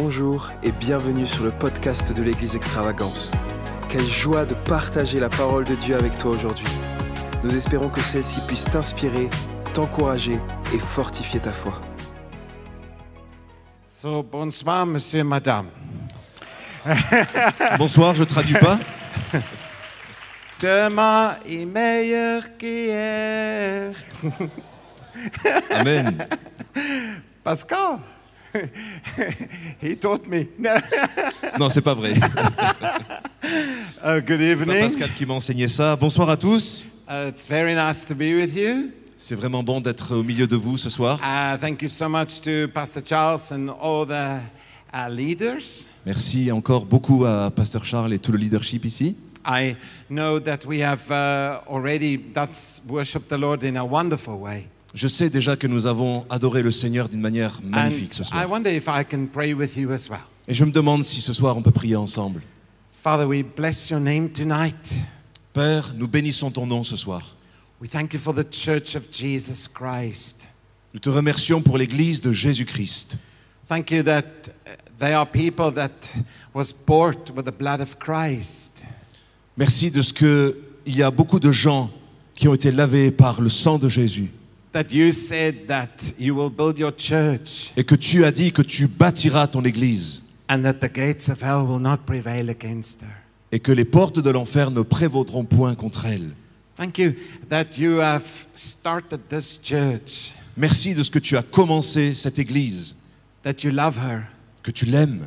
Bonjour et bienvenue sur le podcast de l'Église Extravagance. Quelle joie de partager la parole de Dieu avec toi aujourd'hui. Nous espérons que celle-ci puisse t'inspirer, t'encourager et fortifier ta foi. So, bonsoir, monsieur et madame. Bonsoir, je traduis pas. Demain est meilleur qu'hier. Amen. Pascal, he taught me. Non, c'est pas vrai. Uh, good C'est pas evening. Pascal qui m'a enseigné ça. Bonsoir à tous. Uh, it's very nice to be with you. C'est vraiment bon d'être au milieu de vous ce soir. Uh, thank you so much to Pastor Charles and all the uh, leaders. Merci encore beaucoup à Pasteur Charles et tout le leadership ici. I know that we have uh, already that's worshiped the Lord in a wonderful way. Je sais déjà que nous avons adoré le Seigneur d'une manière magnifique ce soir. wonder if I can pray with you as well. Et je me demande si ce soir on peut prier ensemble. Father, we bless your name tonight. Père, nous bénissons ton nom ce soir. We thank you for the church of Jesus Christ. Nous te remercions pour l'Église de Jésus-Christ. Thank you that they are people that was bought with the blood of Christ. Merci de ce que il y a beaucoup de gens qui ont été lavés par le sang de Jésus That you said that you will build your church et que tu as dit que tu bâtiras ton Église and that the gates of hell will not prevail against her. et que les portes de l'enfer ne prévaudront point contre elle. Thank you that you have started this church, Merci de ce que tu as commencé cette Église, that you love her, que tu l'aimes,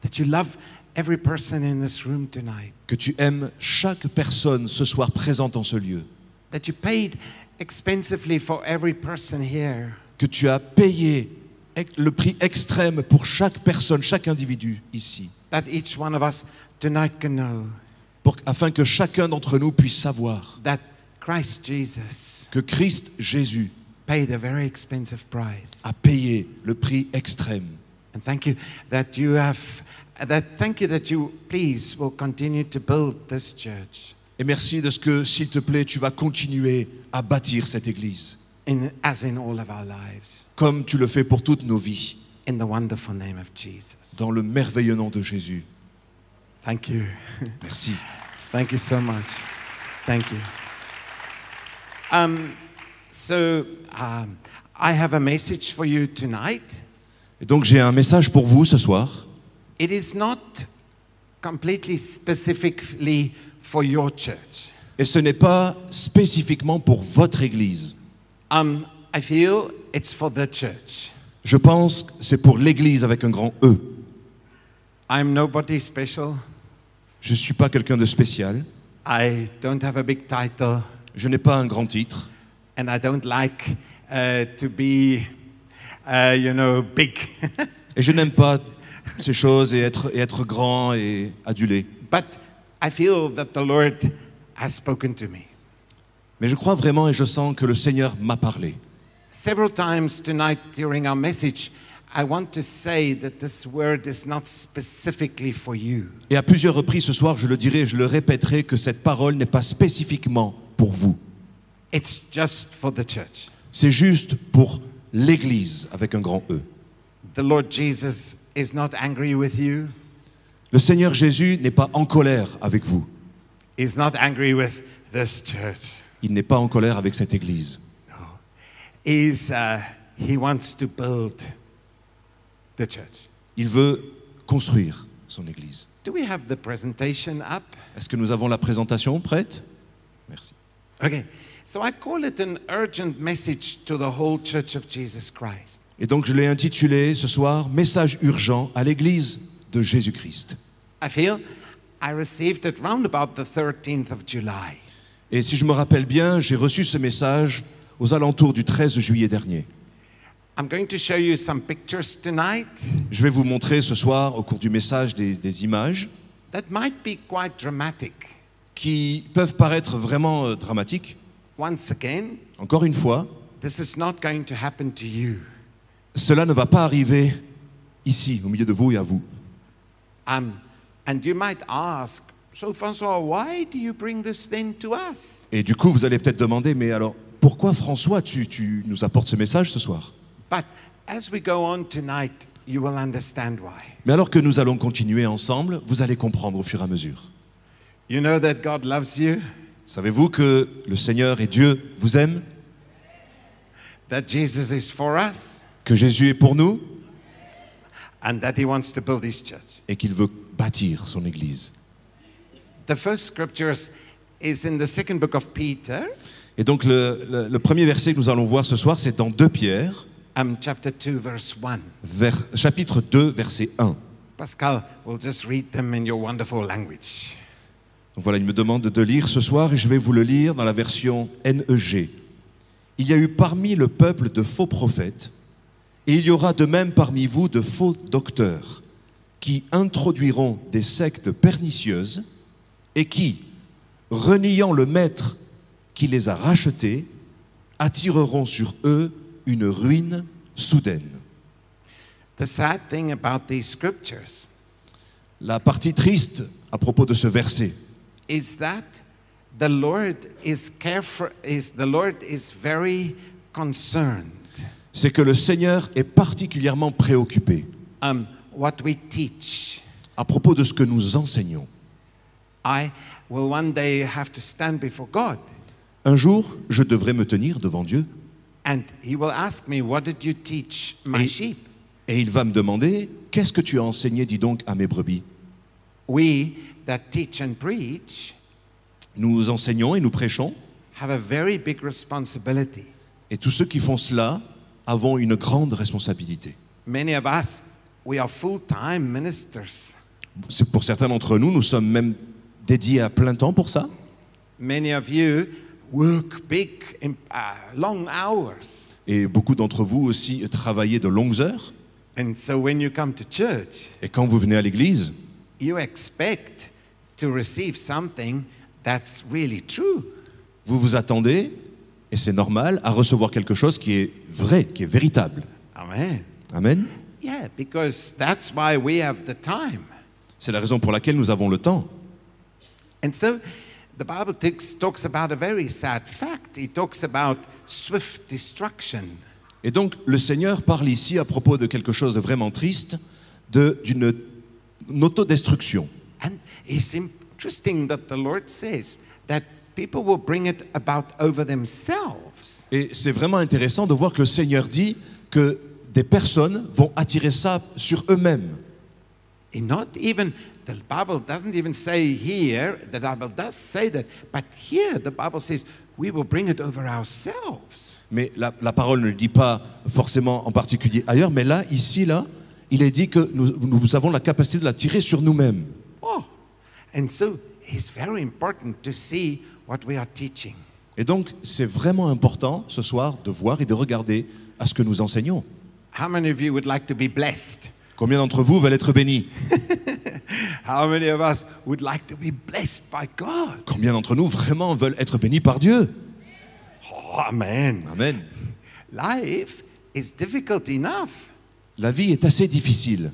that you love every person in this room tonight, que tu aimes chaque personne ce soir présente en ce lieu, that you paid expensively for every person here. que tu as payé le prix extrême pour chaque personne, chaque individu ici, that each one of us tonight can know pour- afin que chacun d'entre nous puisse savoir that Christ Jesus que Christ Jésus paid a very expensive price. a payé le prix extrême. And thank you that you have that thank you that you please will continue to build this church Et merci de ce que, s'il te plaît, tu vas continuer à bâtir cette Église, in as in all of our lives comme tu le fais pour toutes nos vies, in the wonderful name of Jesus. dans le merveilleux nom de Jésus. Thank you. Merci. Thank you so much. Thank you. Um, so um, I have a message for you tonight. Et donc j'ai un message pour vous ce soir. It is not completely specifically for your church. Et ce n'est pas spécifiquement pour votre Église. Um, I feel it's for the church. Je pense que c'est pour l'Église avec un grand E. I'm nobody special. Je ne suis pas quelqu'un de spécial. I don't have a big title, Je n'ai pas un grand titre. and I don't like uh, to be, uh, you know, big. Et je n'aime pas ces choses et être, et être grand et adulé. but I feel that the Lord has spoken to me. Mais je crois vraiment et je sens que le Seigneur m'a parlé. Several times tonight during our message, I want to say that this word is not specifically for you. Et à plusieurs reprises ce soir, je le dirai, je le répéterai, que cette parole n'est pas spécifiquement pour vous. It's just for the church. C'est juste pour l'Église avec un grand E. The Lord Jesus is not angry with you. Le Seigneur Jésus n'est pas en colère avec vous. He's not angry with this church. Il n'est pas en colère avec cette Église. He's, uh, he wants to build the church. Il veut construire son Église. Do we have the presentation up? Est-ce que nous avons la présentation prête? Merci. Okay. So I call it an urgent message to the whole church of Jesus Christ. Et donc je l'ai intitulé ce soir Message urgent à l'Église de Jésus-Christ. I feel I received it round about the 13th of July. Et si je me rappelle bien, j'ai reçu ce message aux alentours du 13 juillet dernier. I'm going to show you some pictures tonight Je vais vous montrer ce soir, au cours du message, des, des images that might be quite dramatic. qui peuvent paraître vraiment euh, dramatiques. Once again, Encore une fois, this is not going to happen to you. cela ne va pas arriver ici, au milieu de vous et à vous. Um, and you might ask, so Francois, why do you bring this then to us? Et du coup, vous allez peut-être demander, mais alors, pourquoi François, tu, tu nous apportes ce message ce soir? But as we go on tonight, you will understand why. Mais alors que nous allons continuer ensemble, vous allez comprendre au fur et à mesure. You know that God loves you, Savez-vous que le Seigneur et Dieu vous aiment? That Jesus is for us, Que Jésus est pour nous? And that He wants to build His church? et qu'il veut bâtir son Église. The first scriptures is in the second book of Peter, Et donc le, le- le premier verset que nous allons voir ce soir, c'est dans 2 Pierre, um, chapter 2, verse 1. vers- chapitre 2, verset 1. Pascal will just read them in your wonderful language. Donc voilà, il me demande de lire ce soir et je vais vous le lire dans la version NEG. Il y a eu parmi le peuple de faux prophètes et il y aura de même parmi vous de faux docteurs qui introduiront des sectes pernicieuses et qui, reniant le maître qui les a rachetés, attireront sur eux une ruine soudaine. The sad thing about these scriptures La partie triste à propos de ce verset, is that the Lord is careful is the Lord is very concerned. C'est que le Seigneur est particulièrement préoccupé. Um, what we teach. à propos de ce que nous enseignons. I will one day have to stand before God Un jour, je devrais me tenir devant Dieu and he will ask me what did you teach my Et- sheep? et il va me demander Qu'est-ce que tu as enseigné, dis donc, à mes brebis? We that teach and preach Nous enseignons et nous prêchons, have a very big responsibility. et tous ceux qui font cela avons une grande responsabilité. Many of us we are full-time ministers. C'est pour certains d'entre nous, nous sommes même dédiés à plein temps pour ça. Many of you work big, uh, long hours. Et beaucoup d'entre vous aussi travaillez de longues heures. And so when you come to church, Et quand vous venez à l'église, you expect to receive something that's really true. vous vous attendez, et c'est normal, à recevoir quelque chose qui est vrai, qui est véritable. Amen. Amen. Yeah, because that's why we have the time. C'est la raison pour laquelle nous avons le temps. And so the Bible talks about a very sad fact. It talks about swift destruction. Et donc le Seigneur parle ici à propos de quelque chose de vraiment triste, d'une une autodestruction. And it's interesting that the Lord says that people will bring it about over themselves. Et c'est vraiment intéressant de voir que le Seigneur dit que des personnes vont attirer ça sur eux-mêmes. And not even, the Bible doesn't even say here, the Bible does say that, but here the Bible says we will bring it over ourselves. Mais la, la parole ne le dit pas forcément en particulier ailleurs, mais là, ici, là, il est dit que nous, nous avons la capacité de l'attirer sur nous-mêmes. Oh, and so it's very important to see what we are teaching. Et donc, c'est vraiment important ce soir de voir et de regarder à ce que nous enseignons. How many of you would like to be blessed? Combien d'entre vous veulent être bénis? How many of us would like to be blessed by God? Combien d'entre nous vraiment veulent être bénis par Dieu? Oh, amen. Amen. Life is difficult enough. La vie est assez difficile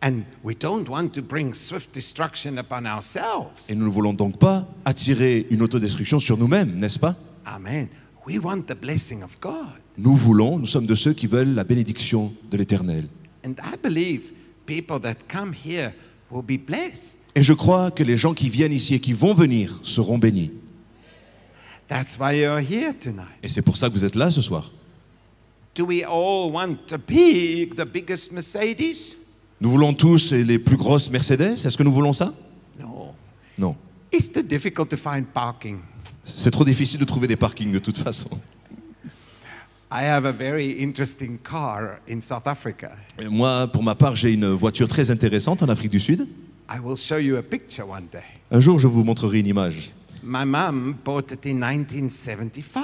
And we don't want to bring swift destruction upon ourselves. et nous ne voulons donc pas attirer une autodestruction sur nous-mêmes, n'est-ce pas? Amen. We want the blessing of God. Nous voulons, nous sommes de ceux qui veulent la bénédiction de l'Éternel. And I believe people that come here will be blessed. Et je crois que les gens qui viennent ici et qui vont venir seront bénis. That's why you're here tonight. Et c'est pour ça que vous êtes là ce soir. Do we all want to be the biggest Mercedes? Nous voulons tous les plus grosses Mercedes? Est-ce que nous voulons ça? No. Non. It's too difficult to find parking. C'est trop difficile de trouver des parkings de toute façon. I have a very interesting car in South Africa. Et moi, pour ma part, j'ai une voiture très intéressante en Afrique du Sud. I will show you a picture one day. Un jour, je vous montrerai une image. My mum bought it in 1975.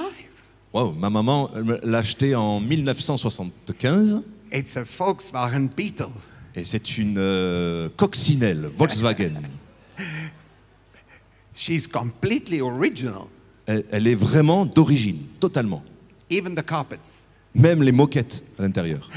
Wow, ma maman l'a acheté en 1975 It's a Volkswagen Beetle. et c'est une euh, coccinelle Volkswagen. She's completely original. Elle, elle est vraiment d'origine, totalement. Even the carpets. Même les moquettes à l'intérieur.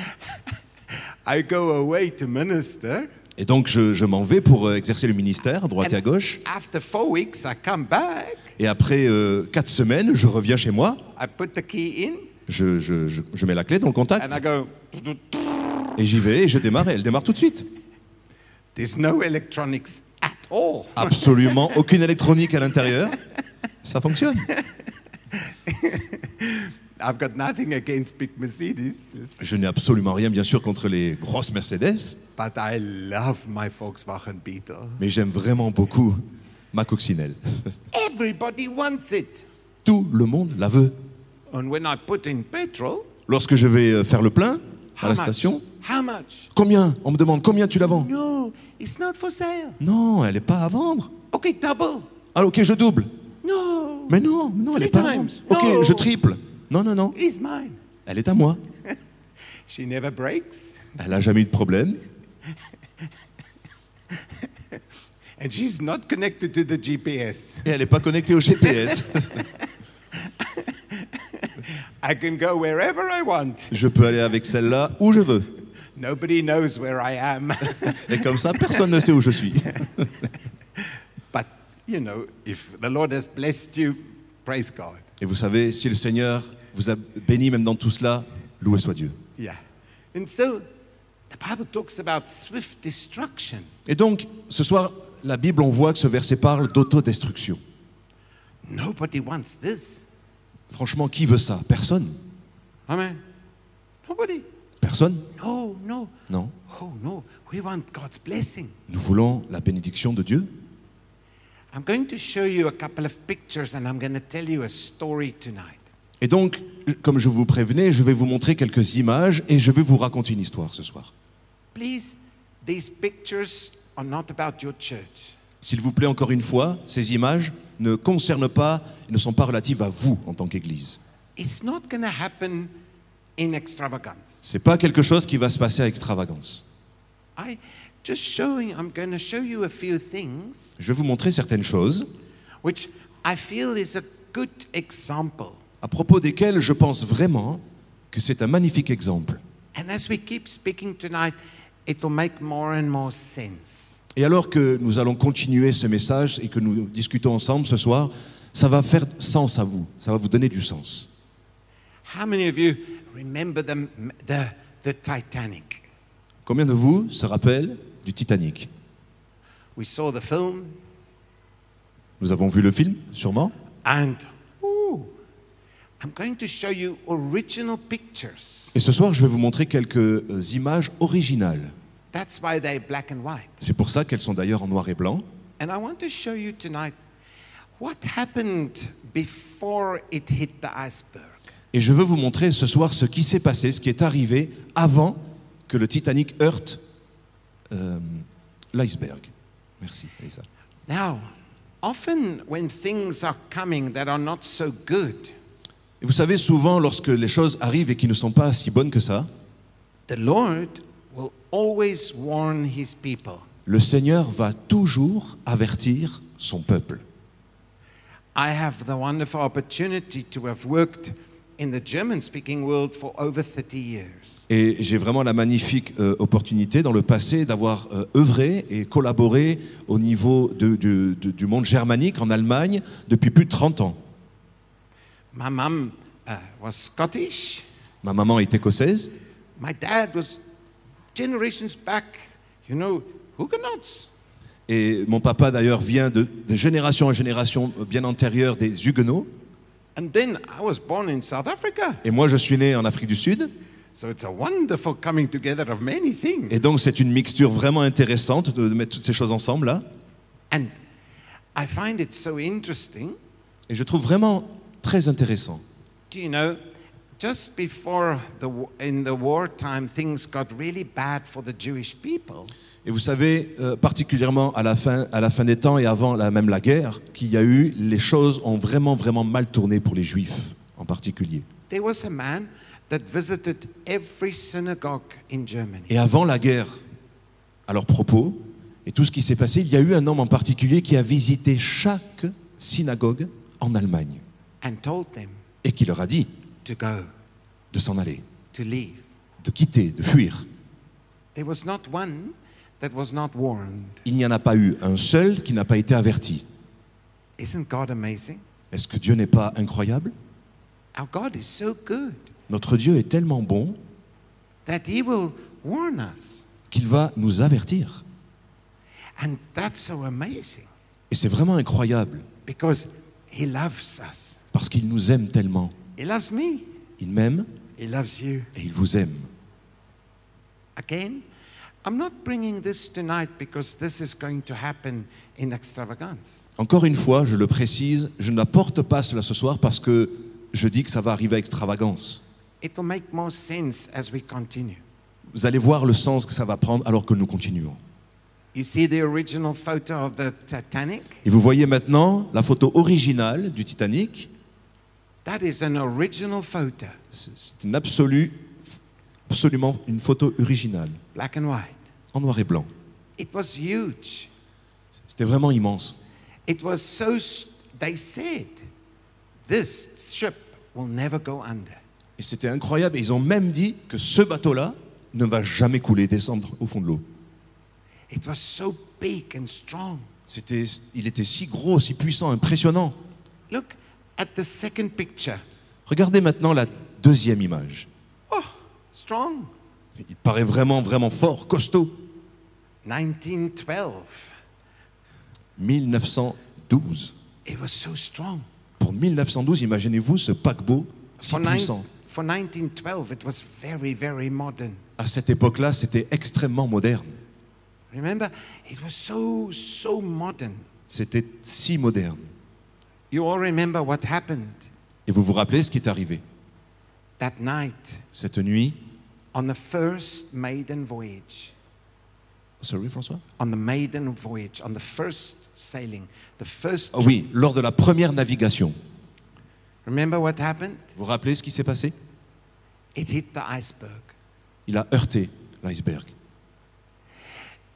I go away to minister. Et donc, je, je m'en vais pour euh, exercer le ministère à droite et à gauche. After four weeks, I come back. Et après euh, quatre semaines, je reviens chez moi. I put the key in. Je, je- je- je mets la clé dans le and contact I go, et j'y vais et je démarre et elle démarre tout de suite. there's no electronics at all. Absolument aucune électronique à l'intérieur. Ça fonctionne. I've got nothing against big Mercedes, Je n'ai absolument rien, bien sûr, contre les grosses Mercedes, but I love my Volkswagen Beetle. mais j'aime vraiment beaucoup ma coccinelle. Everybody wants it. Tout le monde la veut. And when I put in petrol, Lorsque je vais euh, faire le plein à how la much? station, How much? combien? On me demande combien tu la vends? No, it's not for sale. Non, elle n'est pas à vendre. Okay, double. Ah, ok, je double. No, Mais non, non, elle n'est pas à vendre. times. Ok, No. je triple. Non, non, non, it's mine. elle est à moi. She never breaks, Elle n'a jamais eu de problème. and she's not connected to the GPS. Et elle n'est pas connectée au GPS. I can go wherever I want. je peux aller avec celle-là où je veux. Nobody knows where I am. Et comme ça, personne ne sait où je suis. but, you know, if the Lord has blessed you, praise God. Et vous savez, si le Seigneur vous a béni même dans tout cela, loué soit Dieu. Yeah. And so, the Bible talks about swift destruction. Et donc, ce soir, la Bible, on voit que ce verset parle d'autodestruction. Nobody wants this. Franchement, qui veut ça? Personne. Amen. Nobody. Personne No, no. Non. Oh, no. We want God's blessing. Nous voulons la bénédiction de Dieu. I'm going to show you a couple of pictures and I'm going to tell you a story tonight. Et donc, comme je vous prévenais, je vais vous montrer quelques images et je vais vous raconter une histoire ce soir. Please, these pictures are not about your church. S'il vous plaît, encore une fois, ces images ne concernent pas, ne sont pas relatives à vous en tant qu'Église. It's not going to happen in extravagance. C'est pas quelque chose qui va se passer à extravagance. I just showing I'm going to show you a few things Je vais vous montrer certaines choses which I feel is a good example. à propos desquelles je pense vraiment que c'est un magnifique exemple. And as we keep speaking tonight, it will make more and more sense. Et alors que nous allons continuer ce message et que nous discutons ensemble ce soir, ça va faire sens à vous, ça va vous donner du sens. How many of you remember the, the, the Titanic? Combien de vous se rappellent du Titanic We saw the film Nous avons vu le film, sûrement and ooh, I'm going to show you original pictures. Et ce soir, je vais vous montrer quelques euh, images originales. That's why they're black and white. C'est pour ça qu'elles sont d'ailleurs en noir et blanc. And I want to show you tonight what happened before it hit the iceberg. Et je veux vous montrer ce soir ce qui s'est passé, ce qui est arrivé avant que le Titanic heurte euh, l'iceberg. Merci, Elisa. Now, often when things are coming that are not so good, Et vous savez, souvent, lorsque les choses arrivent et qui ne sont pas si bonnes que ça, the Lord will always warn his people. le Seigneur va toujours avertir son peuple. I have the wonderful opportunity to have worked in the German speaking world for over 30 years. Et j'ai vraiment la magnifique euh, opportunité dans le passé d'avoir euh, œuvré et collaboré au niveau de- du- de- du monde germanique en Allemagne depuis plus de 30 ans. My mum uh, was Scottish. Ma maman est écossaise My dad was generations back, you know, Huguenots. et mon papa d'ailleurs vient de, de génération en génération euh, bien antérieure des Huguenots. And then I was born in South Africa. Et moi je suis né en Afrique du Sud. So it's a wonderful coming together of many things. Et donc c'est une mixture vraiment intéressante de, de mettre toutes ces choses ensemble là. And I find it so interesting. Et je trouve vraiment très intéressant. Do you know, just before the in the wartime, things got really bad for the Jewish people. Et vous savez, euh, particulièrement à la, fin, à la fin des temps et avant la, même la guerre, qu'il y a eu, les choses ont vraiment, vraiment mal tourné pour les Juifs en particulier. There was a man that visited every synagogue in Germany. Et avant la guerre, à leur propos, et tout ce qui s'est passé, il y a eu un homme en particulier qui a visité chaque synagogue en Allemagne and told them et qui leur a dit to go, de s'en aller, to leave. de quitter, de fuir. There was not one that was not warned. Il n'y en a pas eu un seul qui n'a pas été averti. Isn't God amazing? Est-ce que Dieu n'est pas incroyable? Our God is so good. Notre Dieu est tellement bon that He will warn us. qu'il va nous avertir. And that's so amazing Et c'est vraiment incroyable because He loves us. parce qu'il nous aime tellement. He loves me. Il m'aime He loves you. et il vous aime. Again, Encore une fois, je le précise, je n'apporte pas cela ce soir parce que je dis que ça va arriver à extravagance. It will make more sense as we continue. Vous allez voir le sens que ça va prendre alors que nous continuons. You see the original photo of the Titanic? Et vous voyez maintenant la photo originale du Titanic. That is an original photo, C'est c'est une absolue, absolument une photo originale, black and white. en noir et blanc. It was huge. C'était vraiment immense. It was so, s- they said, this ship will never go under. Et c'était incroyable. Ils ont même dit que ce bateau-là ne va jamais couler, descendre au fond de l'eau. It was so big and strong. C'était, il était si gros, si puissant, impressionnant. Look at the second picture. Regardez maintenant la deuxième image. Strong? Il paraît vraiment, vraiment fort, costaud. 1912. 1912. It was so strong. Pour 1912, imaginez-vous ce paquebot si puissant. for 1912, it was very, very modern. À cette époque-là, c'était extrêmement moderne. Remember, it was so, so modern. C'était si moderne. You all remember what happened? Et vous vous rappelez ce qui est arrivé? That night Cette nuit, on the first maiden voyage. sorry François? On the maiden voyage, on the first sailing, the first. Ah Oui, lors de la première navigation. Remember what happened? Vous vous rappelez ce qui s'est passé? It hit the iceberg. Il a heurté l'iceberg.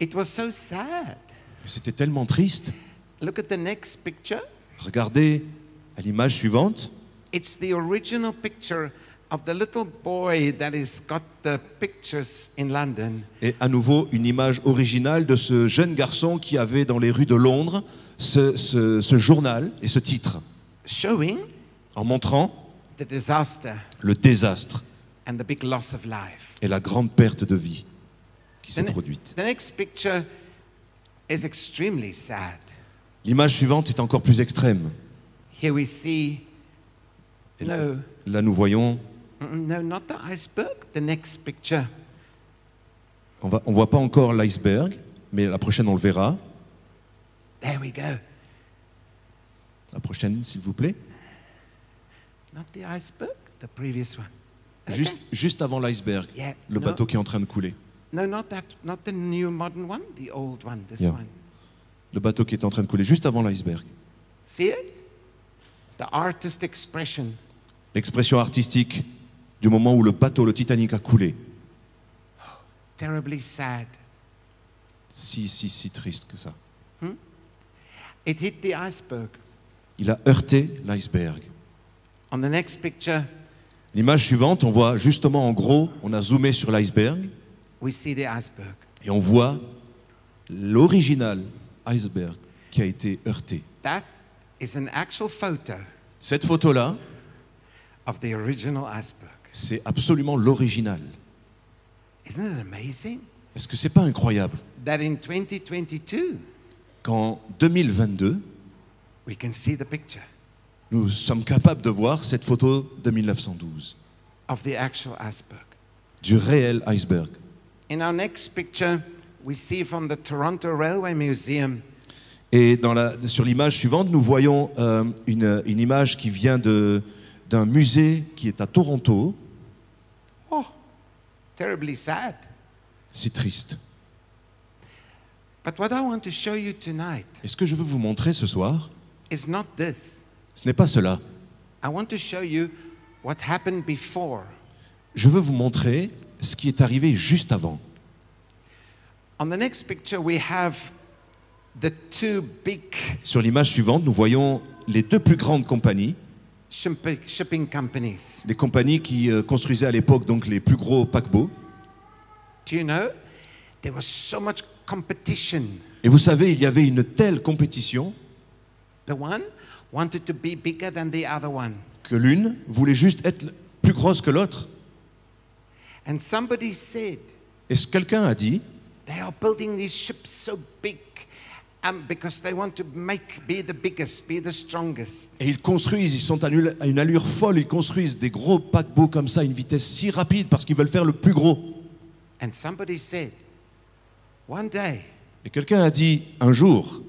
It was so sad. C'était tellement triste. Look at the next picture. Regardez à l'image suivante. It's the original picture of the little boy that has got the pictures in London. Et à nouveau, une image originale de ce jeune garçon qui avait dans les rues de Londres ce, ce- ce journal et ce titre, showing en montrant the disaster le désastre and the big loss of life. et la grande perte de vie qui s'est produite. the next picture is extremely sad. L'image suivante est encore plus extrême. Here we see, no, Là, nous voyons, no, not the iceberg. The next picture. on ne on voit pas encore l'iceberg, mais la prochaine, on le verra. There we go. La prochaine, s'il vous plaît. Not the iceberg, the previous one. Okay. Juste, juste avant l'iceberg, Yeah, le no. bateau qui est en train de couler. No, not that, not the new modern one, the old one, this Yeah. one. Le bateau qui est en train de couler, juste avant l'iceberg. See it? The artist expression. L'expression artistique du moment où le bateau, le Titanic, a coulé. Terribly sad. Si, si, si triste que ça. It hit the iceberg. Il a heurté l'iceberg. On the next picture, L'image suivante, on voit justement en gros, on a zoomé sur l'iceberg we see the iceberg. et on voit l'original iceberg qui a été heurté. That is an actual photo Cette photo-là, of the original iceberg. C'est absolument l'original. Isn't it amazing? Est-ce que c'est pas incroyable? That in 2022 qu'en 2022, we can see the picture nous sommes capables de voir cette photo de 1912, of the actual iceberg? du réel iceberg. In our next picture, we see from the Toronto Railway Museum Et dans la- sur l'image suivante, nous voyons euh, une, une image qui vient de- d'un musée qui est à Toronto. Oh, terribly sad. C'est triste. But what I want to show you tonight Et ce que je veux vous montrer ce soir, is not this. ce n'est pas cela. I want to show you what happened before. Je veux vous montrer ce qui est arrivé juste avant. On the next picture, we have the two big Sur l'image suivante, nous voyons les deux plus grandes compagnies, shipping companies. les compagnies qui euh, construisaient à l'époque donc les plus gros paquebots. Do you know? There was so much competition. Et vous savez, il y avait une telle compétition The one wanted to be bigger than the other one. que l'une voulait juste être plus grosse que l'autre. And somebody said, Et quelqu'un a dit, they are building these ships so big et ils construisent, ils sont à une allure folle, ils construisent des gros paquebots comme ça, à une vitesse si rapide parce qu'ils veulent faire le plus gros. And somebody said, one day Et quelqu'un a dit, un jour,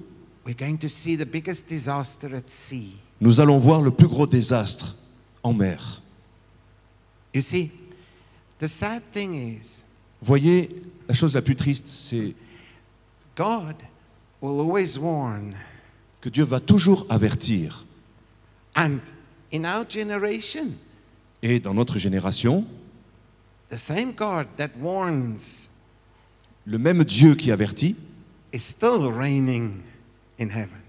we're going to see the biggest disaster at sea. nous allons voir le plus gros désastre en mer. You see, the sad thing is, Voyez, la chose la plus triste, c'est God will always warn. que Dieu va toujours avertir. And in our generation, Et dans notre génération, the same God that warns le même Dieu qui avertit, is still reigning in heaven.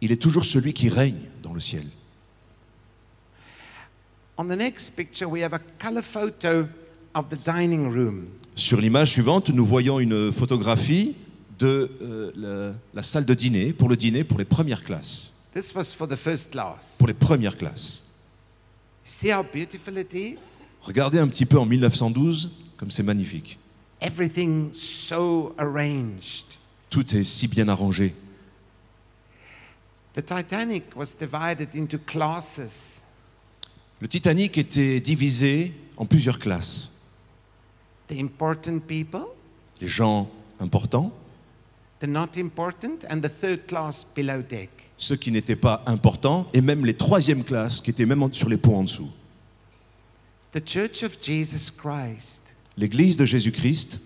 il est toujours celui qui règne dans le ciel. On the next picture, we have a color photo of the dining room. Sur l'image suivante, nous voyons une photographie de euh, la, la salle de dîner pour le dîner pour les premières classes. This was for the first class. Pour les premières classes. See how beautiful it is? Regardez un petit peu en 1912, comme c'est magnifique. Everything so arranged. Tout est si bien arrangé. The Titanic was divided into classes. Le Titanic était divisé en plusieurs classes. The important people, Les gens importants, the not important, and the third class below deck. ceux qui n'étaient pas importants, et même les troisièmes classes qui étaient même sur les ponts en dessous. The Church of Jesus Christ L'Église de Jésus-Christ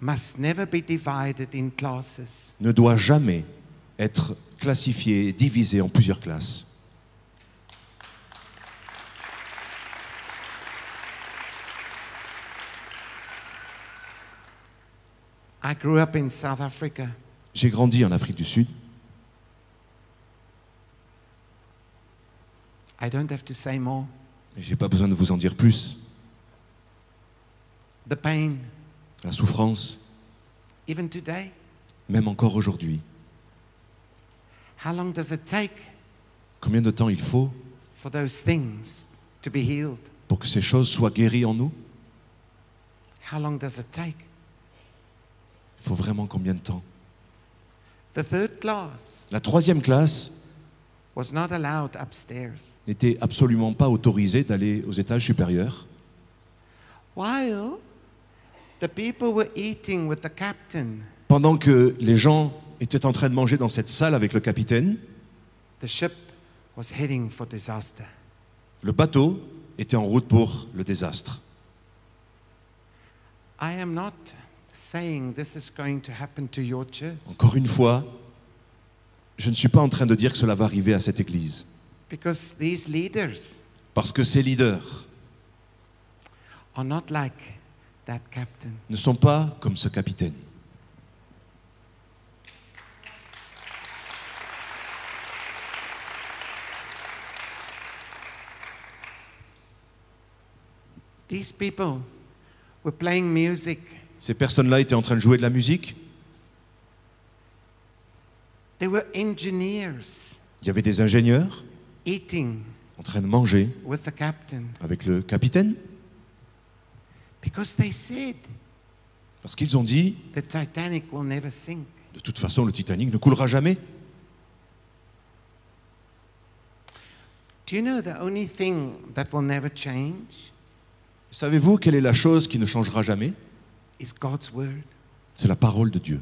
must never be divided in classes. ne doit jamais être classifiée, divisée en plusieurs classes. I grew up in South Africa. J'ai grandi en Afrique du Sud. I don't have to say more. Et j'ai pas besoin de vous en dire plus. The pain, La souffrance, even today. même encore aujourd'hui. How long does it take Combien de temps il faut for those things to be healed? pour que ces choses soient guéries en nous? How long does it take? Il faut vraiment combien de temps? The third class La troisième classe was not allowed upstairs. n'était absolument pas autorisée d'aller aux étages supérieurs, While the people were eating with the captain, pendant que les gens étaient en train de manger dans cette salle avec le capitaine, the ship was heading for disaster. le bateau était en route pour le désastre. I am not saying this is going to happen to your church? Encore une fois, je ne suis pas en train de dire que cela va arriver à cette église, because these leaders parce que ces leaders are not like that captain. ne sont pas comme ce capitaine. These people were playing music. Ces personnes-là étaient en train de jouer de la musique, They were engineers il y avait des ingénieurs eating en train de manger with the captain avec le capitaine, because they said parce qu'ils ont dit, the Titanic will never sink. de toute façon, le Titanic ne coulera jamais. Do you know the only thing that will never change? Savez-vous quelle est la chose qui ne changera jamais? C'est la parole de Dieu.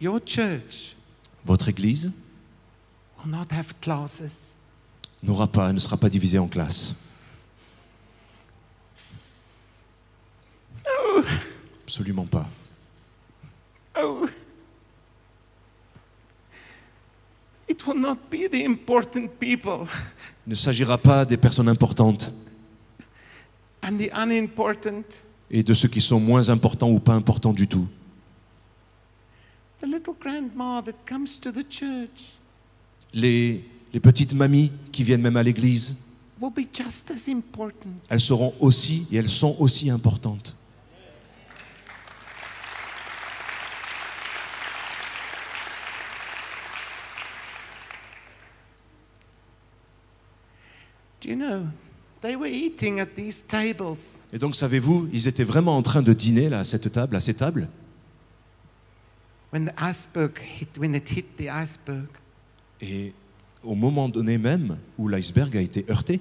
Your church Votre église will not have classes. n'aura pas, ne sera pas divisée en classes. Absolument pas. Oh. It will not be the important people Il ne s'agira pas des personnes importantes and the unimportant, et de ceux qui sont moins importants ou pas importants du tout. the little grandma that comes to the church Les, les petites mamies qui viennent même à l'église, will be just as important. elles seront aussi et elles sont aussi importantes. Do you know? They were eating at these tables. Et donc, savez-vous, ils étaient vraiment en train de dîner là, à cette table, à ces tables? When the iceberg hit, when it hit the iceberg, Et au moment donné même où l'iceberg a été heurté,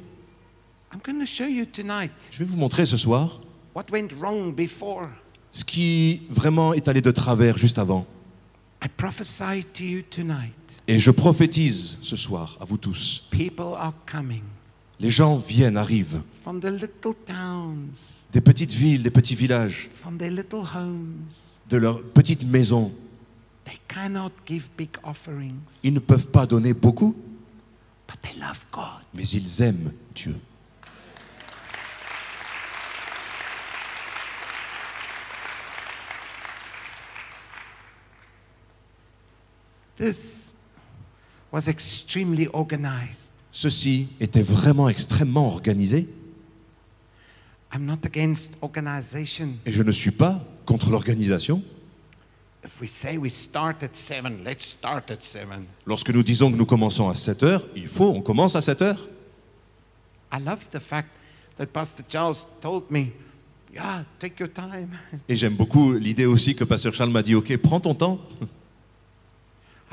I'm going to show you tonight je vais vous montrer ce soir what went wrong before. ce qui vraiment est allé de travers juste avant. I prophesy to you tonight. Et je prophétise ce soir à vous tous. People are coming Les gens viennent, arrivent, from the little towns, des petites villes, des petits villages, from their little homes. de leurs petites maisons. They cannot give big offerings, Ils ne peuvent pas donner beaucoup, but they love God. mais ils aiment Dieu. This was extremely organized. Ceci était vraiment extrêmement organisé I'm not against organization. et je ne suis pas contre l'organisation. If we say we start at seven, let's start at seven. Lorsque nous disons que nous commençons à 7 heures, il faut, on commence à 7 heures. I love the fact that Pastor Charles told me, yeah, take your time. Et j'aime beaucoup l'idée aussi que Pasteur Charles m'a dit, OK, prends ton temps.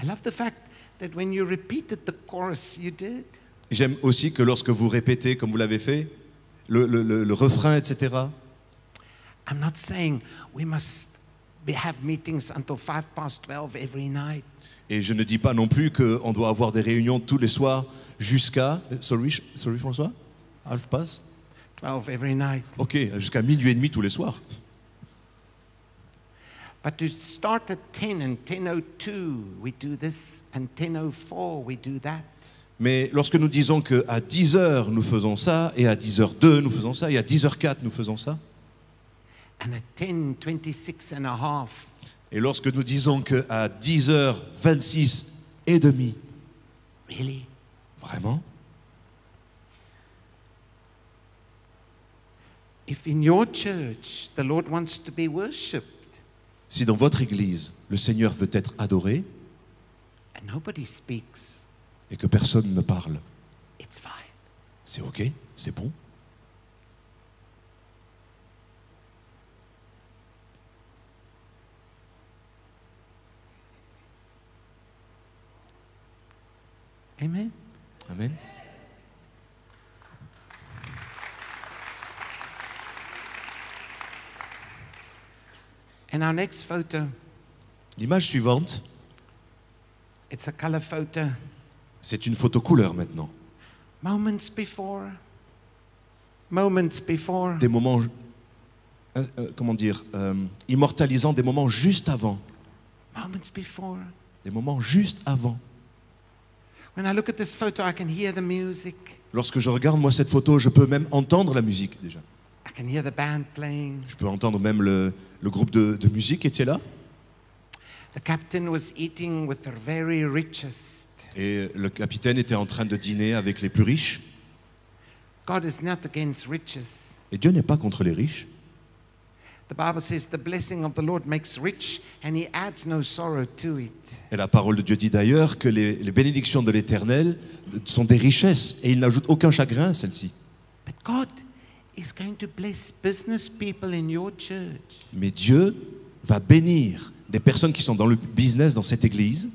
I love the fact that when you repeated the chorus, you did. J'aime aussi que lorsque vous répétez, comme vous l'avez fait, le, le- le- le refrain, etc., I'm not saying we must have meetings until five past 12 every night. et je ne dis pas non plus qu'on doit avoir des réunions tous les soirs jusqu'à... Sorry, sorry François? Half past? 12 every night. Ok, jusqu'à minuit et demi tous les soirs. But to start at 10 and 10.02, we do this, and 10.04, we do that. Mais lorsque nous disons qu'à 10h nous faisons ça, et à 10h02 nous faisons ça, et à 10h04 nous faisons ça, And at 10.26 and a half, et lorsque nous disons qu'à 10h26 et demi, really? vraiment? If in your church the Lord wants to be worshipped Si dans votre église, le Seigneur veut être adoré and nobody speaks, et que personne ne parle, it's fine. c'est ok, c'est bon. Amen. Amen. And our next photo, L'image suivante, it's a color photo. C'est une photo couleur maintenant. Moments before, moments before, Des moments, euh, euh, comment dire, euh, immortalisant des moments juste avant. moments before. Des moments juste avant. When I look at this photo, I can hear the music. Lorsque je regarde moi cette photo, je peux même entendre la musique déjà. I can hear the band playing. Je peux entendre même le, le groupe de, de musique était là. The captain was eating with the very richest. Et le capitaine était en train de dîner avec les plus riches. God is not against riches. Et Dieu n'est pas contre les riches. The Bible says the blessing of the Lord makes rich and he adds no sorrow to it. Et la parole de Dieu dit d'ailleurs que les, les bénédictions de l'Éternel sont des richesses et il n'ajoute aucun chagrin à celles-ci. But God is going to bless business people in your church. Mais Dieu va bénir des personnes qui sont dans le business dans cette église,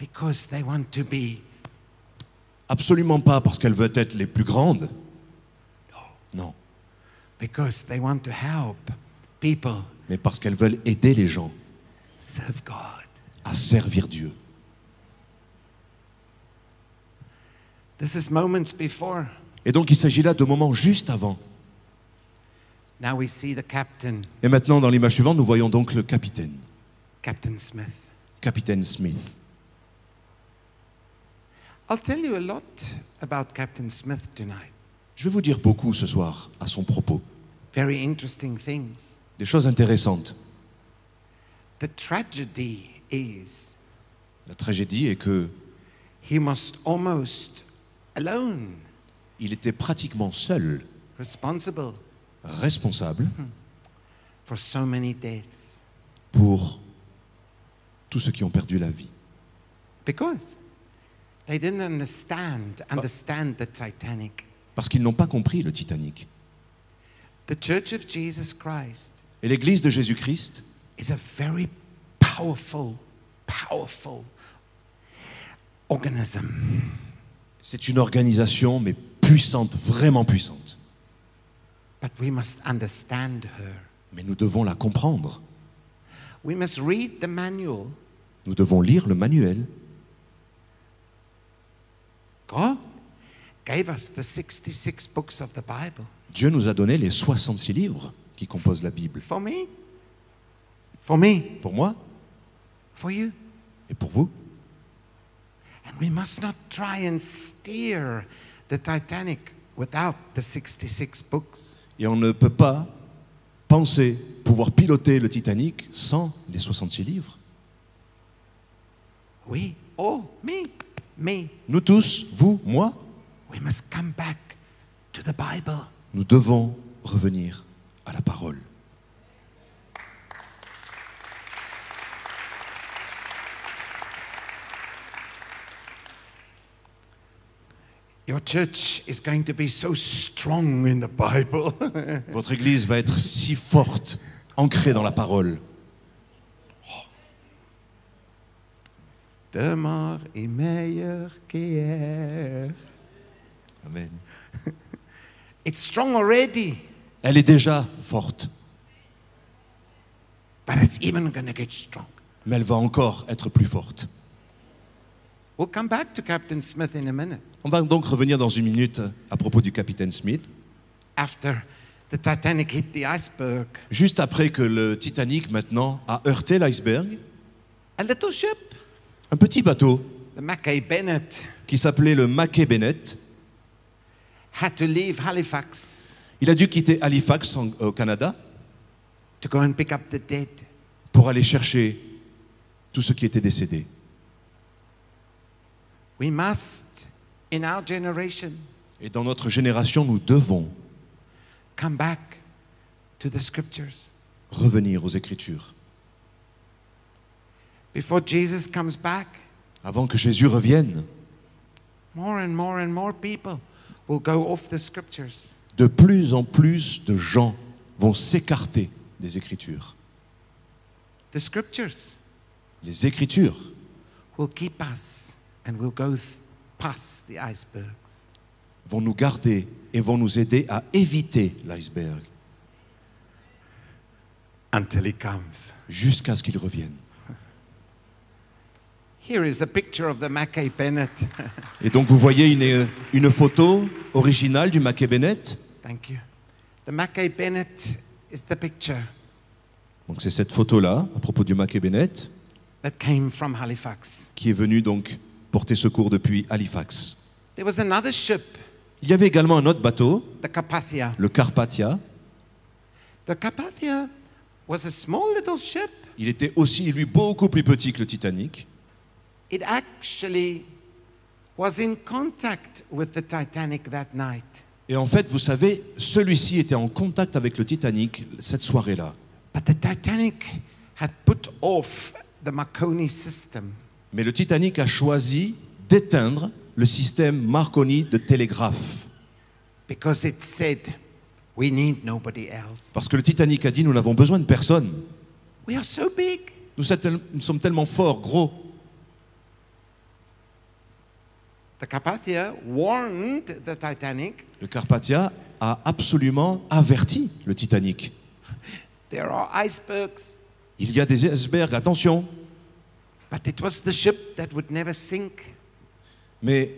because they want to be, absolument pas parce qu'elles veulent être les plus grandes. Non, because they want to help people mais parce qu'elles veulent aider les gens serve God. à servir Dieu. This is moments before. Et donc il s'agit là de moments juste avant. Now we see the captain, Et maintenant, dans l'image suivante, nous voyons donc le capitaine, Captain Smith. capitaine Smith. I'll tell you a lot about Captain Smith tonight. Je vais vous dire beaucoup ce soir à son propos, Very interesting things. des choses intéressantes. The tragedy is La tragédie est que he must almost alone il était pratiquement seul, responsible responsable for so many deaths pour tous ceux qui ont perdu la vie. because They didn't understand understand the Titanic. Parce qu'ils n'ont pas compris le Titanic. The Church of Jesus Christ Et l'Église de Jésus-Christ is a very powerful, powerful organism. C'est une organisation, mais puissante, vraiment puissante. But we must understand her. Mais nous devons la comprendre. We must read the manual. Nous devons lire le manuel. God gave us the 66 books of the Bible. Dieu nous a donné les 66 livres qui composent la Bible. For me, for me, Pour moi? For you. et pour vous? And we must not try and steer the Titanic without the 66 books. Et on ne peut pas penser pouvoir piloter le Titanic sans les 66 livres. We, oh, me, me, Nous tous, vous, moi, we must come back to the Bible. nous devons revenir à la parole. Your church is going to be so strong in the Bible. Votre Église va être si forte, ancrée dans la parole. De mort est meilleur qu'hier. Amen. It's strong already, Elle est déjà forte, but it's even to get strong. mais elle va encore être plus forte. We'll come back to Captain Smith in a minute On va donc revenir dans une minute à propos du capitaine Smith, after the Titanic hit the iceberg. juste après que le Titanic maintenant a heurté l'iceberg. A little ship, Un petit bateau the Mackay Bennett, qui s'appelait le Mackay Bennett, had to leave Halifax il a dû quitter Halifax en- au Canada to go and pick up the dead. pour aller chercher tout ce qui était décédé. We must, in our generation, Et dans notre génération, nous devons come back to the scriptures. revenir aux Écritures. Before Jesus comes back, Avant que Jésus revienne, more and more and more people will go off the scriptures. de plus en plus de gens vont s'écarter des Écritures. The scriptures Les Écritures will keep us and we'll go past the icebergs. vont nous garder et vont nous aider à éviter l'iceberg Until he comes. jusqu'à ce qu'il revienne. Here is a picture of the Mackay Bennett. Et donc vous voyez une, une photo originale du Mackay Bennett? Thank you. The Mackay Bennett is the picture Donc c'est cette photo-là, à propos du Mackay Bennett, that came from Halifax. qui est venu donc porter secours depuis Halifax. There was another ship, Il y avait également un autre bateau, the Carpathia. le Carpathia. The Carpathia was a small little ship. Il était aussi, lui, beaucoup plus petit que le Titanic. It actually was in contact with the Titanic that night. Et en fait, vous savez, celui-ci était en contact avec le Titanic cette soirée-là. But the Titanic had put off the Marconi system. Mais le Titanic a choisi d'éteindre le système Marconi de télégraphe. because it said, We need nobody else. Parce que le Titanic a dit, nous n'avons besoin de personne. We are so big. Nous, sommes tel- nous sommes tellement forts, gros. The Carpathia warned the Titanic Le Carpathia a absolument averti le Titanic. there are icebergs, Il y a des icebergs, attention. but it was the ship that would never sink. Mais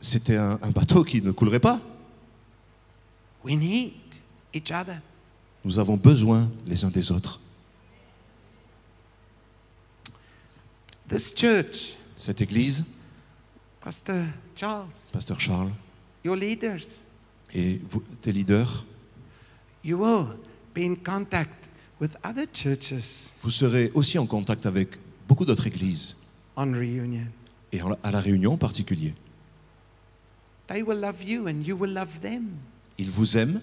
c'était un, un bateau qui ne coulerait pas. We need each other. Nous avons besoin les uns des autres. This church, Cette église, Pastor Charles, Pasteur Charles, your leaders, et vous, tes leaders, you will be in contact with other churches vous serez aussi en contact avec beaucoup d'autres églises, on reunion. et à la Réunion en particulier. They will love you and you will love them. Ils vous aiment,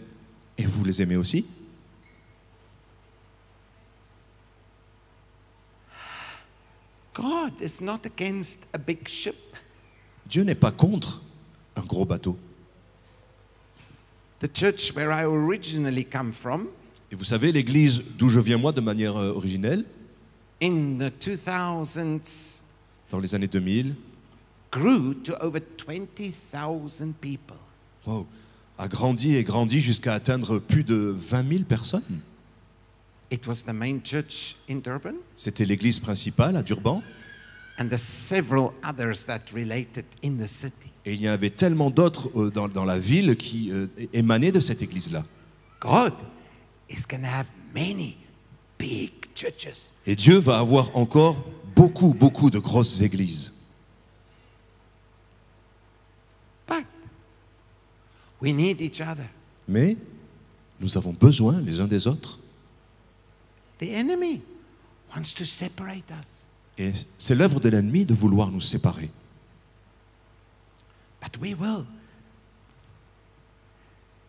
et vous les aimez aussi. God is not against a big ship. Dieu n'est pas contre un gros bateau. The church where I originally come from, Et vous savez, l'église d'où je viens moi de manière euh, originelle, in the 2000s, dans les années 2000, grew to over 20,000 people. wow, a grandi et grandi jusqu'à atteindre plus de 20 000 personnes. It was the main church in Durban, C'était l'église principale à Durban. And several others that related in the city. Et il y en avait tellement d'autres euh, dans, dans la ville qui euh, émanaient de cette église-là. God is going to have many big churches. Et Dieu va avoir encore beaucoup, beaucoup de grosses églises. But we need each other. Mais nous avons besoin les uns des autres. The enemy wants to separate us, Et c'est l'œuvre de l'ennemi de vouloir nous séparer. but we will.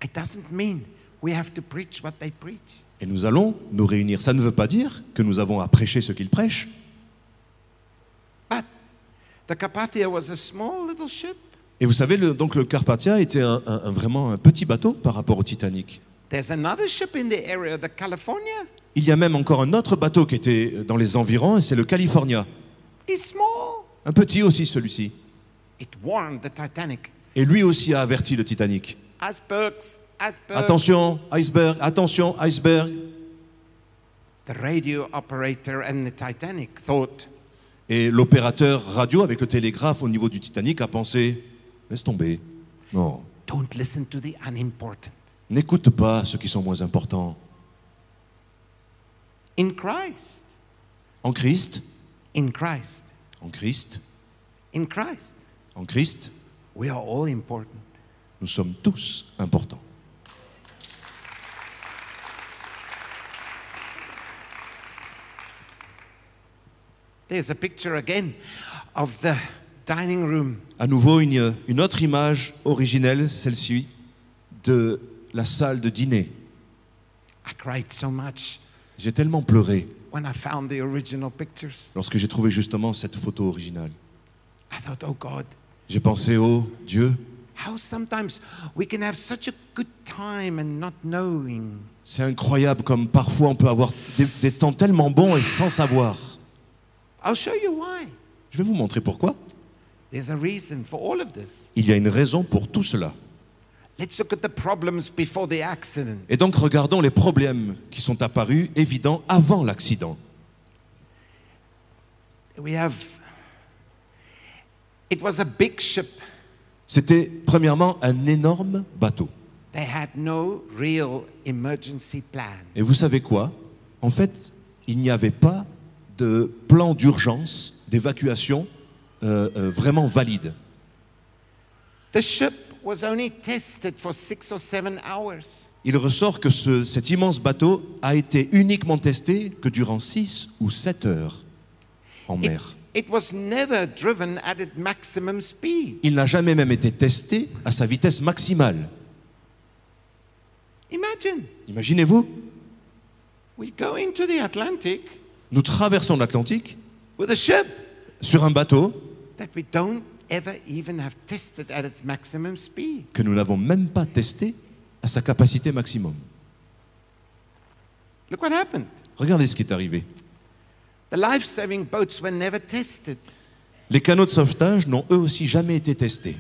It doesn't mean we have to preach what they preach. Et nous allons nous réunir. Ça ne veut pas dire que nous avons à prêcher ce qu'ils prêchent. But the Carpathia was a small little ship. Et vous savez, le- donc le Carpathia était un- un- un- vraiment un petit bateau par rapport au Titanic. There's another ship in the area, the California. Il y a même encore un autre bateau qui était dans les environs, et c'est le California. Un petit aussi, celui-ci. Et lui aussi a averti le Titanic. Icebergs, icebergs. Attention, iceberg, attention, iceberg. The radio operator and the Titanic thought, Et l'opérateur radio avec le télégraphe au niveau du Titanic a pensé, laisse tomber. Non, don't listen to the unimportant. n'écoute pas ceux qui sont moins importants. In Christ, En Christ, in Christ, en Christ, in Christ, en Christ, we are all important. nous sommes tous importants. There's a picture again of the dining room. À nouveau, une, une autre image originelle, celle-ci, de la salle de dîner. I cried so much J'ai tellement pleuré when I found the original pictures. lorsque j'ai trouvé justement cette photo originale. I thought, oh God, J'ai pensé, oh Dieu, how sometimes we can have such a good time and not knowing. c'est incroyable comme parfois on peut avoir des, des temps tellement bons et sans savoir. I'll show you why. Je vais vous montrer pourquoi. There's a reason for all of this. Il y a une raison pour tout cela. Let's look at the problems before the accident. Et donc regardons les problèmes qui sont apparus évidents avant l'accident. We have. It was a big ship. C'était premièrement un énorme bateau. They had no real emergency plan. Et vous savez quoi? En fait, il n'y avait pas de plan d'urgence, d'évacuation euh, euh, vraiment valide. The ship was only tested for six or seven hours. Il ressort que ce- cet immense bateau a été uniquement testé que durant 6 ou 7 heures en mer. it was never driven at its maximum speed. Il n'a jamais même été testé à sa vitesse maximale. Imagine, Imaginez-vous, we go into the Atlantic nous traversons l'Atlantique with a ship sur un bateau that we don't ever even have tested at its maximum speed. que nous n'avons même pas testé à sa capacité maximum. Look what happened. Regardez ce qui est arrivé. The life boats were never tested. Les canaux de sauvetage n'ont eux aussi jamais été testés.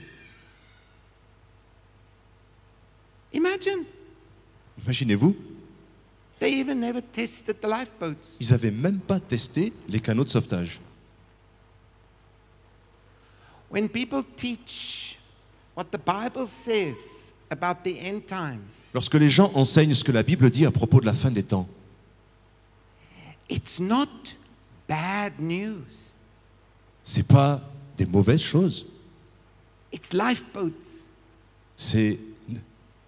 Imagine, Imaginez-vous, they even never tested the lifeboats. ils n'avaient même pas testé les canaux de sauvetage. When people teach what the Bible says about the end times, Lorsque les gens enseignent ce que la Bible dit à propos de la fin des temps, it's not bad news. c'est pas des mauvaises choses, It's lifeboats. c'est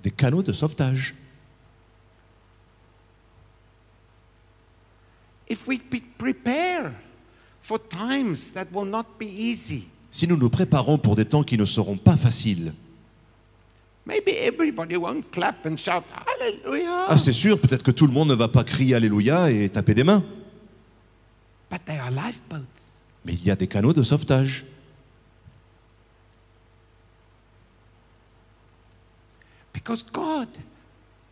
des canaux de sauvetage. If we prepare for times that will not be easy, si nous nous préparons pour des temps qui ne seront pas faciles, Maybe everybody won't clap and shout ah c'est sûr, peut-être que tout le monde ne va pas crier Alléluia et taper des mains. But are lifeboats. Mais il y a des canaux de sauvetage. Because God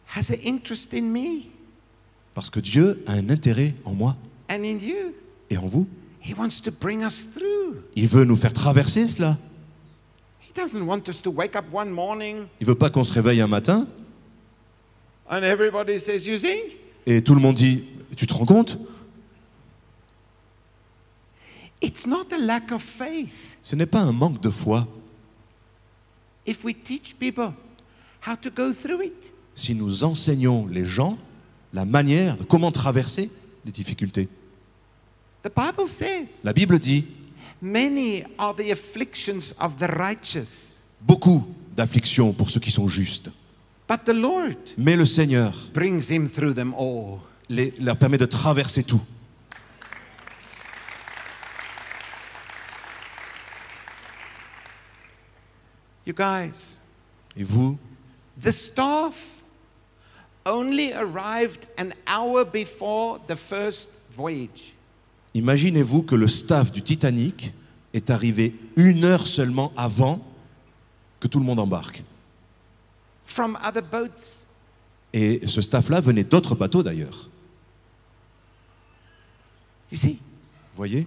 has an interest in me Parce que Dieu a un intérêt en moi and in you. et en vous. He wants to bring us through. Il veut nous faire traverser cela. He doesn't want us to wake up one morning Il veut pas qu'on se réveille un matin and everybody says, You see? et tout le monde dit Tu te rends compte? It's not a lack of faith. Ce n'est pas un manque de foi If we teach people how to go through it, si nous enseignons les gens la manière de comment traverser les difficultés. The Bible says, La Bible dit Many are the afflictions of the righteous, beaucoup d'afflictions pour ceux qui sont justes. but the Lord Mais le Seigneur brings him through them all. les- leur permet de traverser tout. You guys, Et vous, the staff only arrived an hour before the first voyage. Imaginez-vous que le staff du Titanic est arrivé une heure seulement avant que tout le monde embarque. From other boats, Et ce staff-là venait d'autres bateaux d'ailleurs. you see, Vous voyez?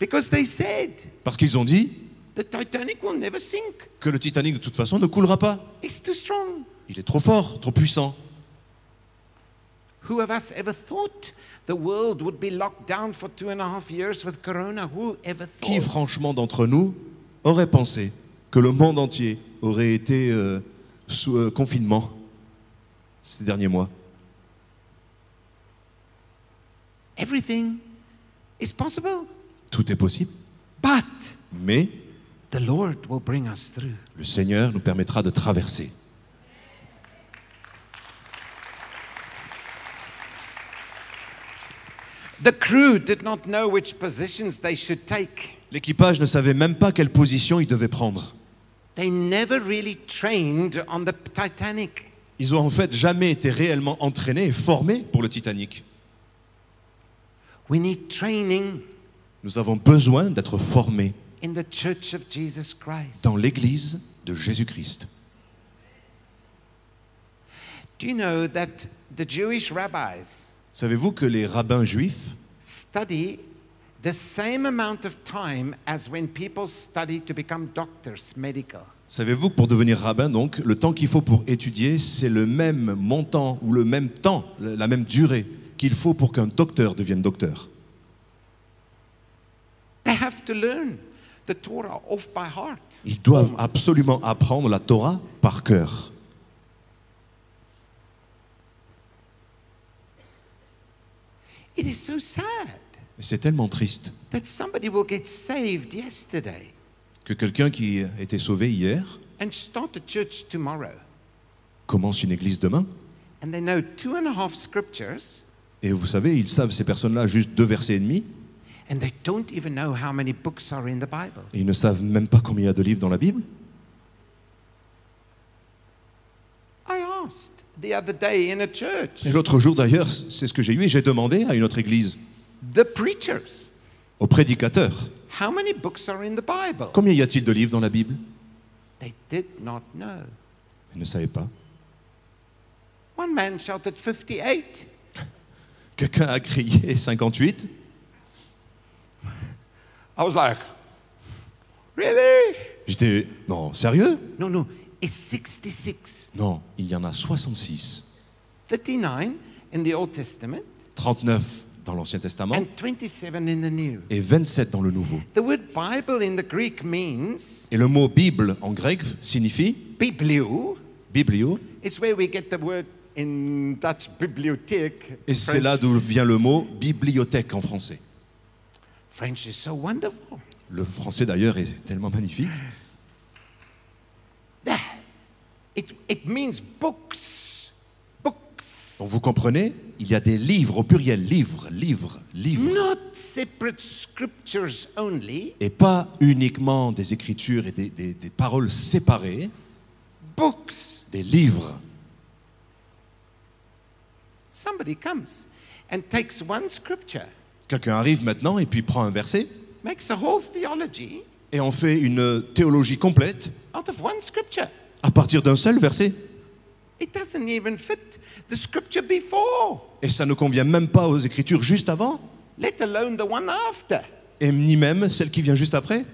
Because they said Parce qu'ils ont dit the Titanic will never sink. que le Titanic de toute façon ne coulera pas. It's too strong. Il est trop fort, trop puissant. Who of us ever thought the world would be locked down for two and a half years with Corona? Who ever Qui, thought? franchement, d'entre nous aurait pensé que le monde entier aurait été euh, sous euh, confinement ces derniers mois? Everything is possible, Tout est possible, but mais the Lord will bring us through. le Seigneur nous permettra de traverser. The crew did not know which positions they should take. L'équipage ne savait même pas quelle position il devait prendre. They never really trained on the Titanic. Ils ont en fait jamais été réellement entraînés et formés pour le Titanic. We need training Nous avons besoin d'être formés in the church of Jesus Christ. dans l'Église de Jésus-Christ. Do you know that the Jewish rabbis Savez-vous que les rabbins juifs study the same amount of time as when people study to become doctors, medical? Savez-vous que pour devenir rabbin, donc, le temps qu'il faut pour étudier, c'est le même montant ou le même temps, la même durée qu'il faut pour qu'un docteur devienne docteur? They have to learn the Torah off by heart. Ils doivent absolument apprendre la Torah par cœur. It is so sad c'est tellement triste that somebody will get saved yesterday que quelqu'un qui été sauvé hier and start a church tomorrow. commence une église demain. And they know two and a half scriptures Et vous savez, ils savent ces personnes-là juste deux versets et demi. and they don't even know how many books are in the Bible. Et ils ne savent même pas combien il y a de livres dans la Bible. I asked the other day in a church Et l'autre jour d'ailleurs, c'est ce que j'ai eu et j'ai demandé à une autre église, the preachers, aux prédicateurs, how many books are in the Bible? combien y a-t-il de livres dans la Bible? They did not know. Ils ne savaient pas. One man shouted 58. Quelqu'un a crié 58 I was like, Really? J'étais, non, sérieux? No, no, it's 66. Non, il y en a 66. 39 in the Old Testament 39 dans l'Ancien Testament and 27 in the New. et 27 dans le Nouveau. The word Bible in the Greek means Et le mot Bible en grec signifie biblio. biblio, It's where we get the word in Dutch bibliothèque. et c'est là d'où vient le mot bibliothèque en français. French is so wonderful. Le français d'ailleurs est tellement magnifique. It, it means books. Books. Donc vous comprenez, il y a des livres au pluriel, livres, livres, livres. Not separate scriptures only, Et pas uniquement des écritures et des, des- des paroles séparées, books. des livres. Somebody comes and takes one scripture, Quelqu'un arrive maintenant et puis prend un verset makes a whole theology et en fait une théologie complète out of one scripture. à partir d'un seul verset. It doesn't even fit the scripture before, Et ça ne convient même pas aux Écritures juste avant, let alone the one after. et ni même celle qui vient juste après.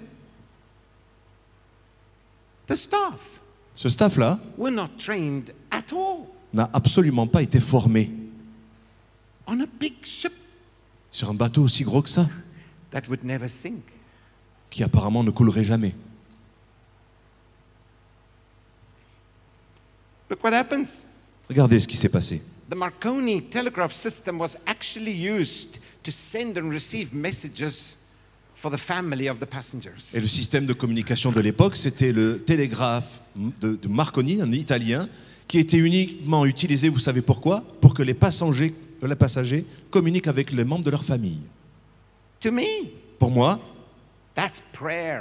The staff Ce staff-là were not trained at all n'a absolument pas été formé on a big ship sur un bateau aussi gros que ça, that would never sink. qui apparemment ne coulerait jamais. Look what happens. Regardez ce qui s'est passé. The Marconi telegraph system was actually used to send and receive messages for the family of the passengers. Et le système de communication de l'époque, c'était le télégraphe de, de Marconi, un italien, qui était uniquement utilisé, vous savez pourquoi? Pour que les passagers, les passagers communiquent avec les membres de leur famille. To me, Pour moi, that's prayer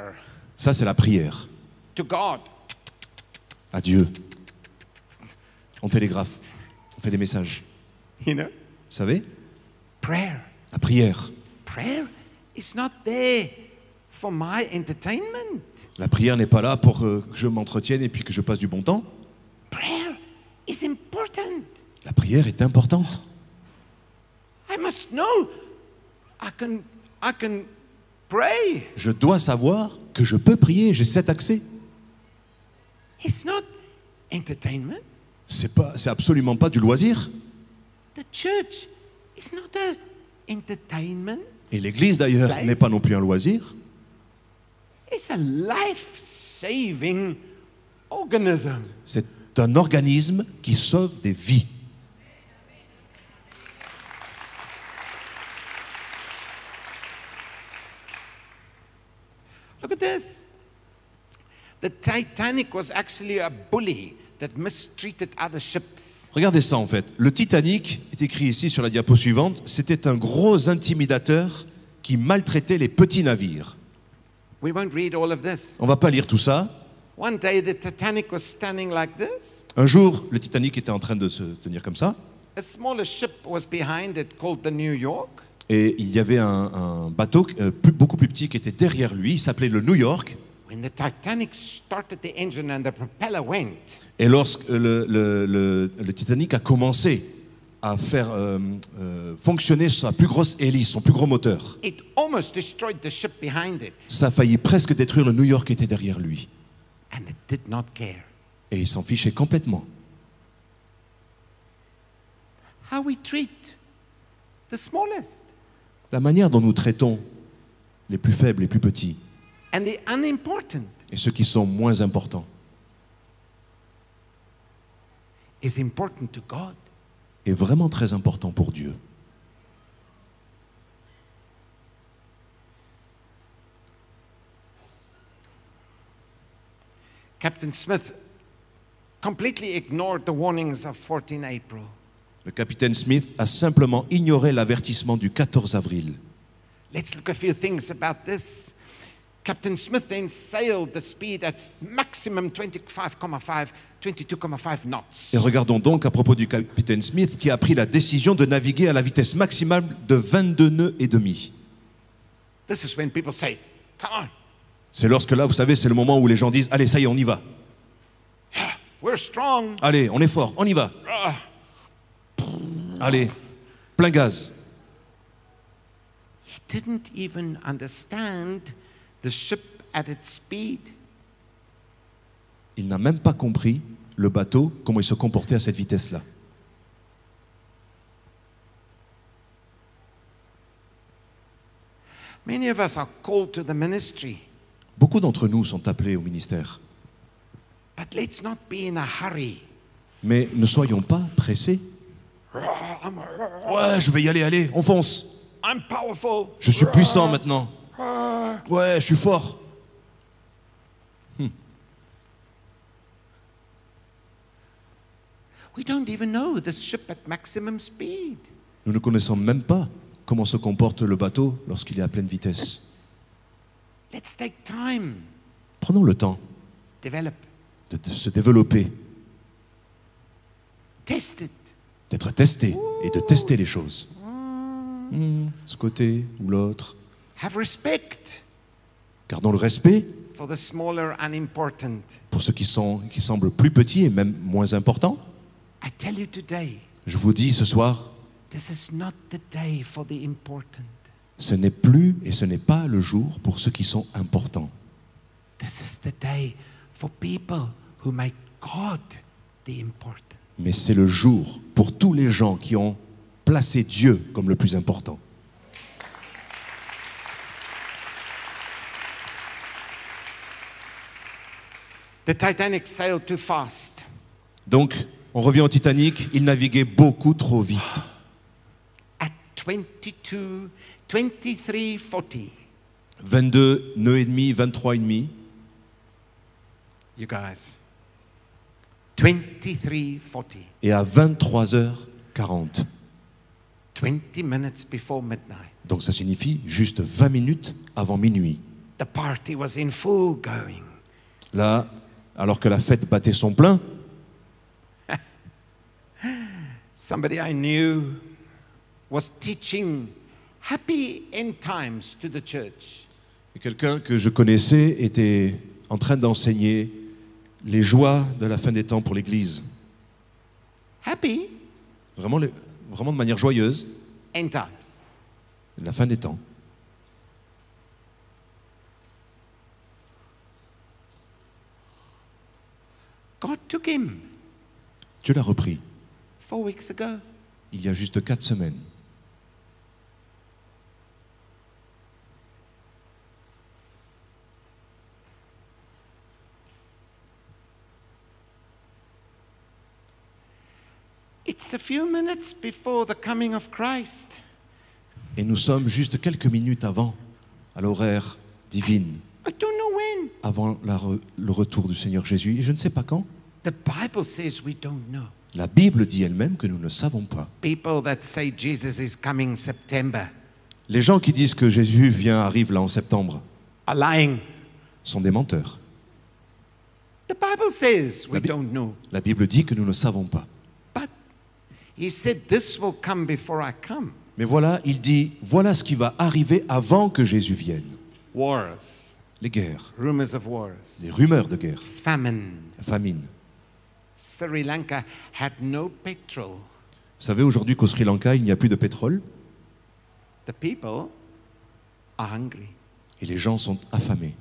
ça c'est la prière to God. à Dieu. On télégraphe, on fait des messages. You know? Vous savez? Prayer. La prière. Prayer is not there for my entertainment. La prière n'est pas là pour euh, que je m'entretienne et puis que je passe du bon temps. Prayer is important. La prière est importante. I must know I can I can pray. Je dois savoir que je peux prier, j'ai cet accès. It's not entertainment. C'est pas, c'est absolument pas du loisir. The church is not a entertainment. Et l'Église d'ailleurs n'est pas non plus un loisir. It's a life-saving organism. C'est un organisme qui sauve des vies. Look at this. The Titanic was actually a bully that mistreated other ships. Regardez ça en fait. Le Titanic est écrit ici sur la diapo suivante. C'était un gros intimidateur qui maltraitait les petits navires. We won't read all of this. On va pas lire tout ça. One day the Titanic was standing like this. Un jour, le Titanic était en train de se tenir comme ça. A smaller ship was behind it called the New York. Et il y avait un, un bateau euh, plus- beaucoup plus petit qui était derrière lui. Il s'appelait le New York. When the Titanic started the engine and the propeller went, Et lorsque le, le- le- le Titanic a commencé à faire euh, euh, fonctionner sa plus grosse hélice, son plus gros moteur, it almost destroyed the ship behind it. ça a failli presque détruire le New York qui était derrière lui. And it did not care. Et il s'en fichait complètement. How we treat the smallest La manière dont nous traitons les plus faibles, les plus petits, and the unimportant et ceux qui sont moins importants, is important to God. est vraiment très important pour Dieu. Captain Smith completely ignored the warnings of 14 April. Le capitaine Smith a simplement ignoré l'avertissement du 14 avril. Let's look a few things about this. Captain Smith then sailed the speed at maximum 25.5, 22.5 knots. Et regardons donc à propos du capitaine Smith qui a pris la décision de naviguer à la vitesse maximale de 22 nœuds et demi. This is when people say, Come on, C'est lorsque là, vous savez, c'est le moment où les gens disent Allez, ça y est, on y va. we're strong. Allez, on est fort, on y va. Allez, plein gaz. He didn't even understand the ship at its speed. Il n'a même pas compris le bateau, comment il se comportait à cette vitesse-là. Many of us are called to the ministry, Beaucoup d'entre nous sont appelés au ministère. but let's not be in a hurry. Mais ne soyons pas pressés. Ouais, je vais y aller, allez, on fonce. I'm powerful. Je suis puissant maintenant. Ouais, je suis fort. We don't even know this ship at maximum speed. Nous ne connaissons même pas comment se comporte le bateau lorsqu'il est à pleine vitesse. Let's take time, Prenons le temps develop, de, de se développer, test it. d'être testé et de tester les choses. Hmm, ce côté ou l'autre. Have respect Gardons le respect for the smaller, unimportant. pour ceux qui, sont, qui semblent plus petits et même moins importants. I tell you today, Je vous dis ce soir, this is not the day for the important. ce n'est plus et ce n'est pas le jour pour ceux qui sont importants. This is the day for people who make God the important. Mais c'est le jour pour tous les gens qui ont placé Dieu comme le plus important. The Titanic sailed too fast. Donc, on revient au Titanic, il naviguait beaucoup trop vite. At 22, 2340, 22 nœuds et demi, 23 et demi, you guys. 2340, et à 23h40. 20 minutes before midnight. Donc ça signifie juste 20 minutes avant minuit. The party was in full going. Là, alors que la fête battait son plein, Somebody I knew was teaching happy end times to the church. quelqu'un que je connaissais était en train d'enseigner les joies de la fin des temps pour l'Église. Happy? Vraiment, vraiment de manière joyeuse, end times. la fin des temps. God took him Dieu l'a repris four weeks ago. il y a juste quatre semaines. It's a few minutes before the coming of Christ. Et nous sommes juste quelques minutes avant, à l'horaire divine, I don't know. Avant la re- le retour du Seigneur Jésus. Et je ne sais pas quand. The Bible says we don't know. La Bible dit elle-même que nous ne savons pas. People that say Jesus is coming September Les gens qui disent que Jésus vient, arrive là en septembre, are lying. sont des menteurs. The Bible says we La Bi- don't know. La Bible dit que nous ne savons pas. But he said this will come before I come. Mais voilà, il dit, voilà ce qui va arriver avant que Jésus vienne. Wars, Les guerres, rumors of wars, les rumeurs de guerre, famine. la famine. Sri Lanka had no petrol. Vous savez aujourd'hui qu'au Sri Lanka, il n'y a plus de pétrole The people are hungry. et les gens sont affamés.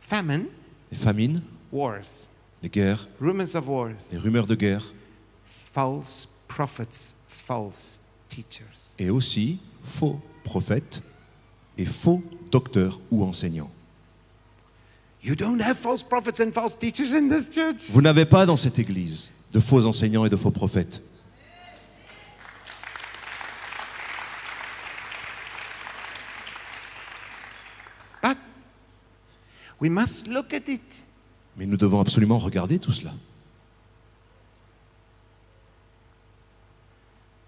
Famine, Les famines, wars, les guerres, rumors of wars, les rumeurs de guerre false prophets, false teachers. et aussi faux prophètes et faux docteurs ou enseignants. You don't have false prophets and false teachers in this church. Vous n'avez pas dans cette église de faux enseignants et de faux prophètes. But we must look at it. Mais nous devons absolument regarder tout cela.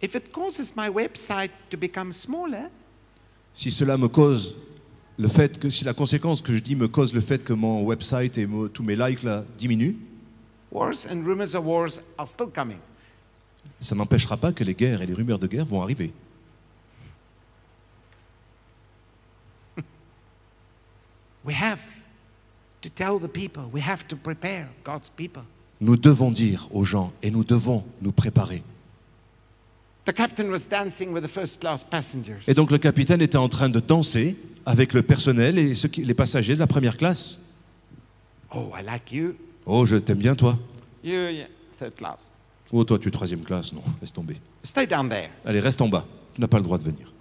If it causes my website to become smaller, Si cela me cause le fait que, si la conséquence que je dis me cause le fait que mon website et mo- tous mes likes là diminuent, wars and rumors of wars are still coming. ça n'empêchera pas que les guerres et les rumeurs de guerre vont arriver. We have to tell the people, we have to prepare God's people. Nous devons dire aux gens et nous devons nous préparer. Et donc le capitaine était en train de danser avec le personnel et ceux qui- les passagers de la première classe. Oh, I like you. Oh, je t'aime bien toi. You, yeah, third class. Oh, toi tu es troisième classe. Non, laisse tomber. Stay down there. Allez, reste en bas. Tu n'as pas le droit de venir.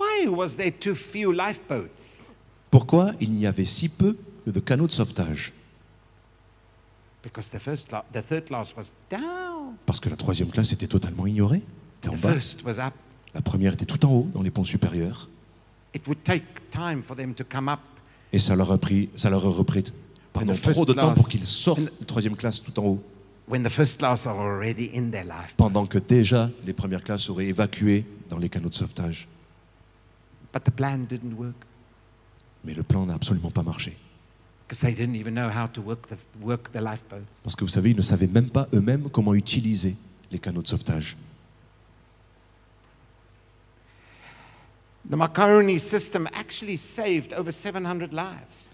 Why was there too few lifeboats? Pourquoi il n'y avait si peu de canaux de sauvetage? Because the first, cla- the third class was down. Parce que la troisième classe était totalement ignorée. Était en The bas. first was up. La première était tout en haut, dans les ponts supérieurs. It would take time for them to come up. Et ça leur a pris, ça leur a repris pardon, trop de temps pour qu'ils sortent de troisième classe tout en haut. when the first class are already in their life. Pendant que déjà les premières classes auraient évacué dans les canaux de sauvetage. But the plan didn't work Mais le plan n'a absolument pas marché. Parce que vous savez, ils ne savaient même pas eux-mêmes comment utiliser les canaux de sauvetage. The macaroni system actually saved over 700 lives.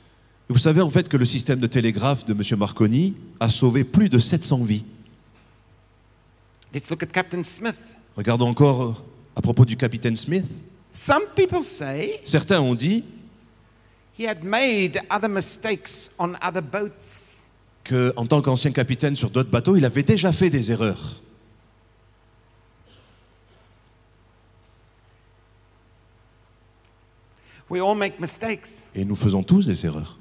Vous savez en fait que le système de télégraphe de M. Marconi a sauvé plus de 700 vies. Let's look at Captain Smith. Regardons encore euh, à propos du capitaine Smith. Some people say Certains ont dit he had made other mistakes on other boats. qu'en tant qu'ancien capitaine sur d'autres bateaux, il avait déjà fait des erreurs. We all make mistakes, Et nous faisons tous des erreurs.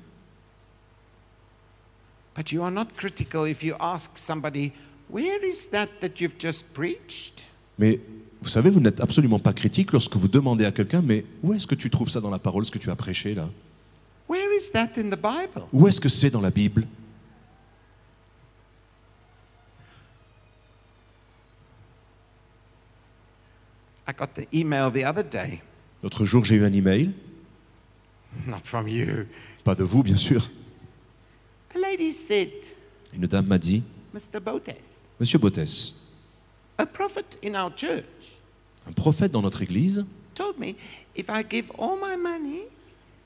but you are not critical if you ask somebody, Where is that that you've just preached? Mais vous savez, vous n'êtes absolument pas critique lorsque vous demandez à quelqu'un, mais où est-ce que tu trouves ça dans la parole, ce que tu as prêché là? Where is that in the Bible? Où est-ce que c'est dans la Bible? I got the email the other day, L'autre jour, j'ai eu un email, not from you. pas de vous bien sûr. A lady said, Une dame m'a dit, Mr. Botes, Monsieur Bottès, a prophet in our church un prophète dans notre église told me if I give all my money,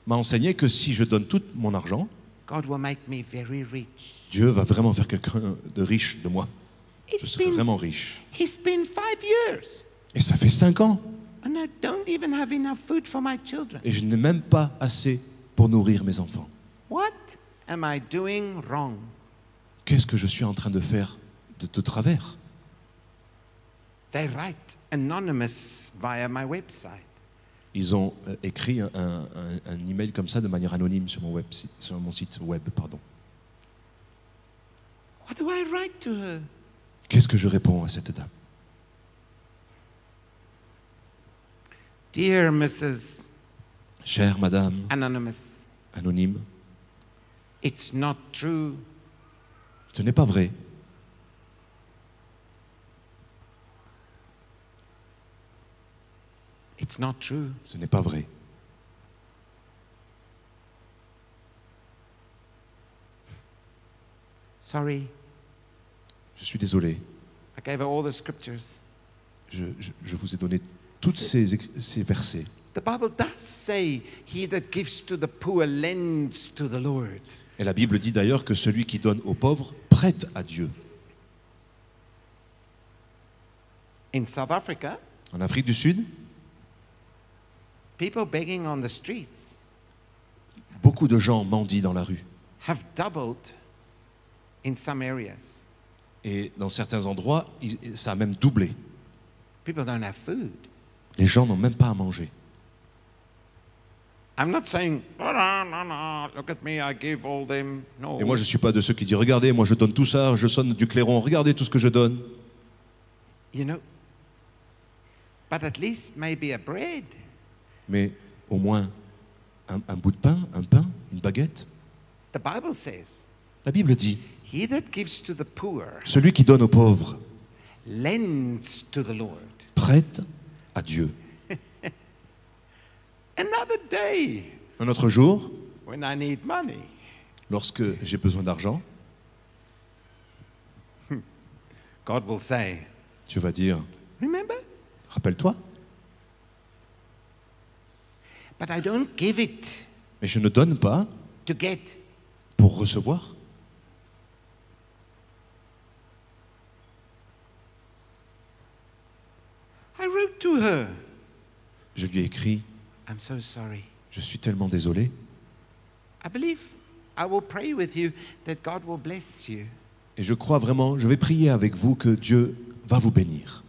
m'a enseigné que si je donne tout mon argent, God will make me very rich. Dieu va vraiment faire quelqu'un de riche de moi. Je serai been, vraiment riche. it's been five years, Et ça fait cinq ans, and I don't even have enough food for my children. et je n'ai même pas assez pour nourrir mes enfants. What am I doing wrong? Qu'est-ce que je suis en train de faire de, de travers? They write anonymous via my website. Ils ont euh, écrit un, un- un email comme ça de manière anonyme sur mon, web, sur mon site web. Pardon. What do I write to her? Qu'est-ce que je réponds à cette dame? Dear Mrs. Chère madame Anonymous, anonyme, it's not true. ce n'est pas vrai. It's not true. Ce n'est pas vrai. Sorry. Je suis désolé. I gave her all the scriptures. Je, je- je vous ai donné tous ces, ces versets. The Bible does say, He that gives to the poor lends to the Lord. Et la Bible dit d'ailleurs que celui qui donne aux pauvres prête à Dieu. In South Africa, En Afrique du Sud, people begging on the streets beaucoup de gens mendient dans la rue. have doubled in some areas. Et dans certains endroits, il- ça a même doublé. People don't have food. Les gens n'ont même pas à manger. I'm not saying, "Oh, no, no, no, look at me, I give all them. No. Et moi, je ne suis pas de ceux qui disent Regardez, moi je donne tout ça, je sonne du clairon, regardez tout ce que je donne. You know, but at least maybe a bread. Mais au moins un, un bout de pain, un pain, une baguette. The Bible says, La Bible dit He that gives to the poor Celui qui donne aux pauvres lends to the Lord. prête à Dieu. Another day Un autre jour, when I need money, lorsque j'ai besoin d'argent, God will say, tu vas dire Remember? Rappelle-toi, But I don't give it mais je ne donne pas to get. pour recevoir. I wrote to her, Je lui ai écrit I'm so sorry. Je suis tellement désolé. I believe I will pray with you that God will bless you. Et je crois vraiment, je vais prier avec vous que Dieu va vous bénir.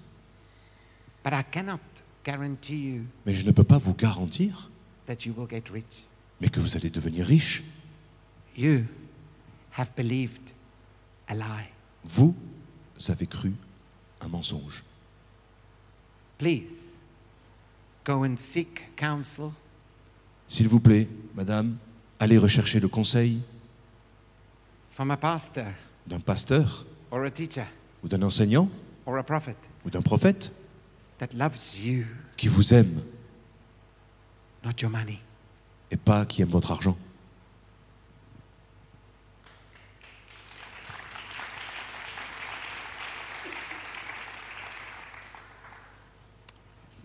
But I cannot guarantee you Mais je ne peux pas vous garantir, that you will get rich. mais que vous allez devenir riche. You have believed a lie. Vous avez cru un mensonge. Please go and seek counsel S'il vous plaît, madame, allez rechercher le conseil from a pastor d'un pasteur or a teacher ou d'un enseignant or a prophet ou d'un prophète that loves you, qui vous aime not your money. et pas qui aime votre argent.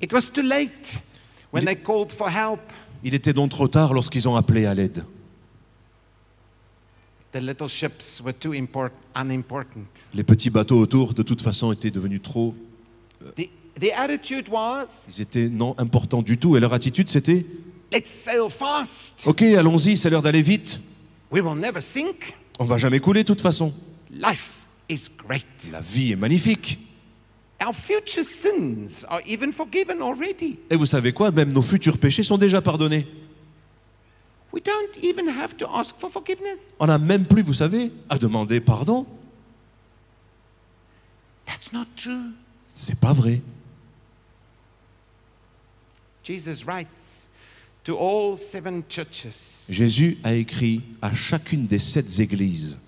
It was too late when they called for help. Il était donc trop tard lorsqu'ils ont appelé à l'aide. The little ships were too import- unimportant. Les petits bateaux autour, de toute façon, étaient devenus trop. The, the attitude was Ils étaient non importants du tout. Et leur attitude, c'était let's sail fast. Ok, allons-y, c'est l'heure d'aller vite. We will never sink. On va jamais couler, de toute façon. Life is great. La vie est magnifique. Our future sins are even forgiven already. Et vous savez quoi? Même nos futurs péchés sont déjà pardonnés. We don't even have to ask for forgiveness. On n'a même plus, vous savez, à demander pardon. That's not true. C'est pas vrai. Jesus writes to all seven churches, Jésus a écrit à chacune des sept églises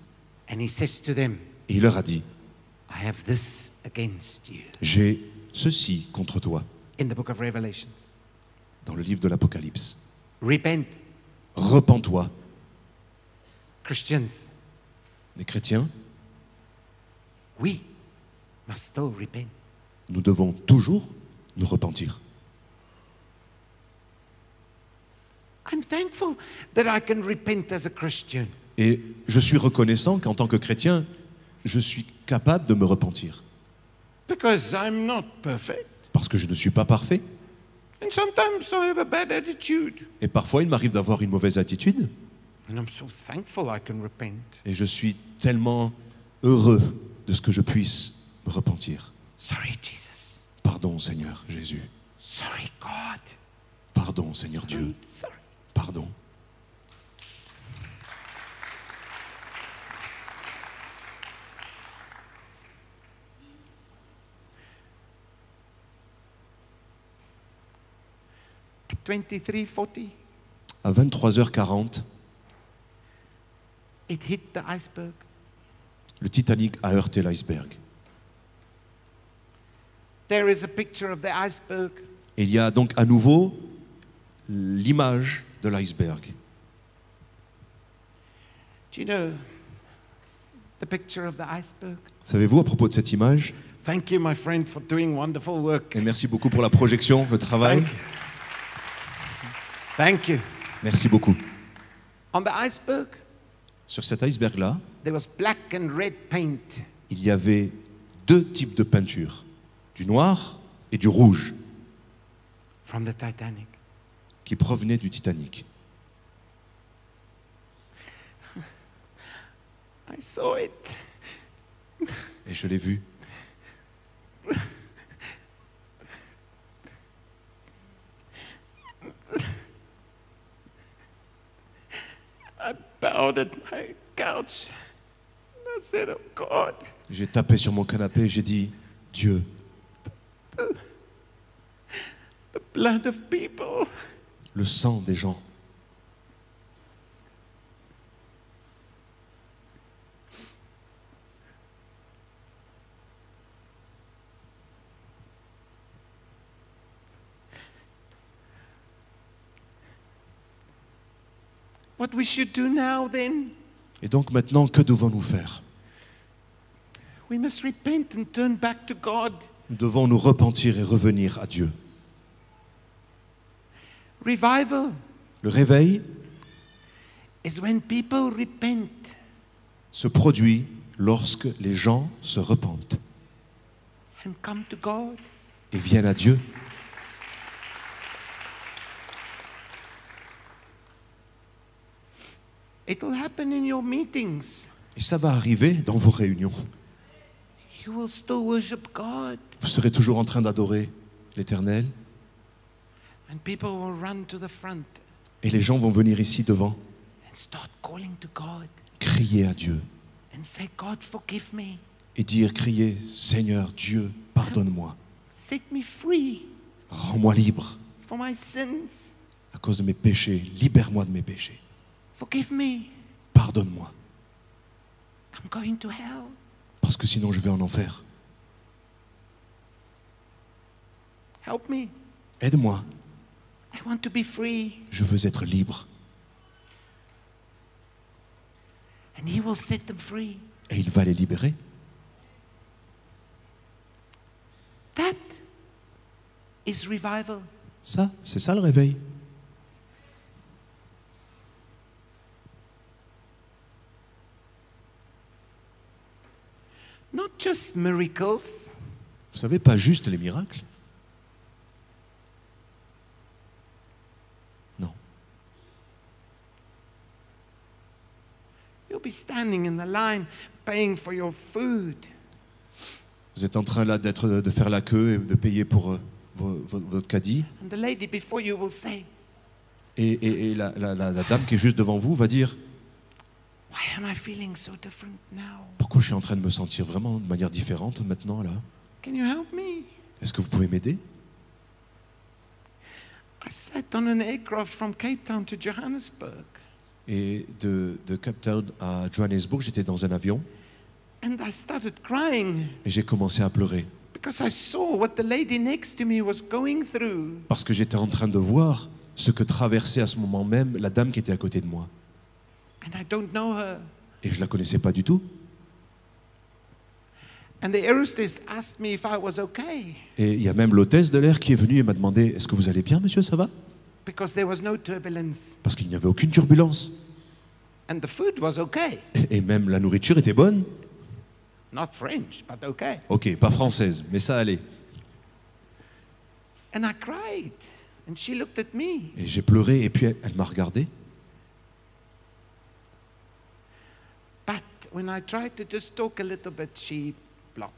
and he says to them, et il leur a dit I have this against you. J'ai ceci contre toi In the book of Revelations. dans le livre de l'Apocalypse. Christians. Les chrétiens, We must still repent. nous devons toujours nous repentir. I'm thankful that I can repent as a Christian. Et je suis reconnaissant qu'en tant que chrétien, je suis capable de me repentir. Because I'm not perfect. Parce que je ne suis pas parfait. And sometimes I have a bad attitude. Et parfois, il m'arrive d'avoir une mauvaise attitude. And I'm so thankful I can repent. Et je suis tellement heureux de ce que je puisse me repentir. Sorry, Jesus. Pardon, Seigneur Jésus. Sorry, God. Pardon, Seigneur Dieu. Sorry. Pardon. At 23:40, À 23h40, it hit the iceberg. le Titanic a heurté l'iceberg. There is a picture of the iceberg. Et il y a donc à nouveau l'image de l'iceberg. You know? Savez-vous à propos de cette image? Thank you, my friend, for doing wonderful work. Et merci beaucoup pour la projection, le travail. Thank you. Thank you. Merci beaucoup. On the iceberg, Sur cet iceberg-là, there was black and red paint. il y avait deux types de peinture, du noir et du rouge, from the Titanic. Qui provenaient du Titanic. I saw it. Et je l'ai vu. I bowed at my couch. I said, Oh God, J'ai tapé sur mon canapé et j'ai dit, Dieu, the blood of people. Le sang des gens. What we should do now then, Et donc maintenant, que devons-nous faire? we must repent and turn back to God. Nous devons nous repentir et revenir à Dieu. Revival Le réveil is when people repent se produit lorsque les gens se repentent and come to God. et viennent à Dieu. It will happen in your meetings. Et ça va arriver dans vos réunions. You will still worship God, Vous serez toujours en train d'adorer l'Éternel and people will run to the front et les gens vont venir ici devant, and start calling to God crier à Dieu and say, God, forgive me, et dire, crier, Seigneur Dieu, pardonne-moi, set me free rends-moi libre for my sins, à cause de mes péchés, libère-moi de mes péchés, forgive me. pardonne-moi, I'm going to hell. parce que sinon je vais en enfer. Help me. Aide-moi, I want to be free. je veux être libre. And He will set them free. Et il va les libérer. That is revival. Ça, c'est ça le réveil. Not just miracles, Vous savez, pas juste les miracles. Non. you'll be standing in the line paying for your food. Vous êtes en train là d'être, de faire la queue et de payer pour euh, vo- vo- votre caddie. And the lady before you will say, Et, et- et la, la- la- la dame qui est juste devant vous va dire Why am I feeling so different now? Pourquoi je suis en train de me sentir vraiment de manière différente maintenant là? Can you help me? Est-ce que vous pouvez m'aider? I sat on an aircraft from Cape Town to Johannesburg Et de, de Cape Town à Johannesburg, j'étais dans un avion and I started crying et j'ai commencé à pleurer because I saw what the lady next to me was going through. parce que j'étais en train de voir ce que traversait à ce moment même la dame qui était à côté de moi. And I don't know her. Et je la connaissais pas du tout. And the asked me if I was okay Et il y a même l'hôtesse de l'air qui est venue et m'a demandé Est-ce que vous allez bien, monsieur? Ça va? Because there was no turbulence Parce qu'il n'y avait aucune turbulence. and the food was okay. Et même la nourriture était bonne. Not French, but okay. Ok, pas française, mais ça allait. And I cried and she looked at me. Et j'ai pleuré et puis elle, elle m'a regardé. But when I tried to just talk a little bit, she blocked.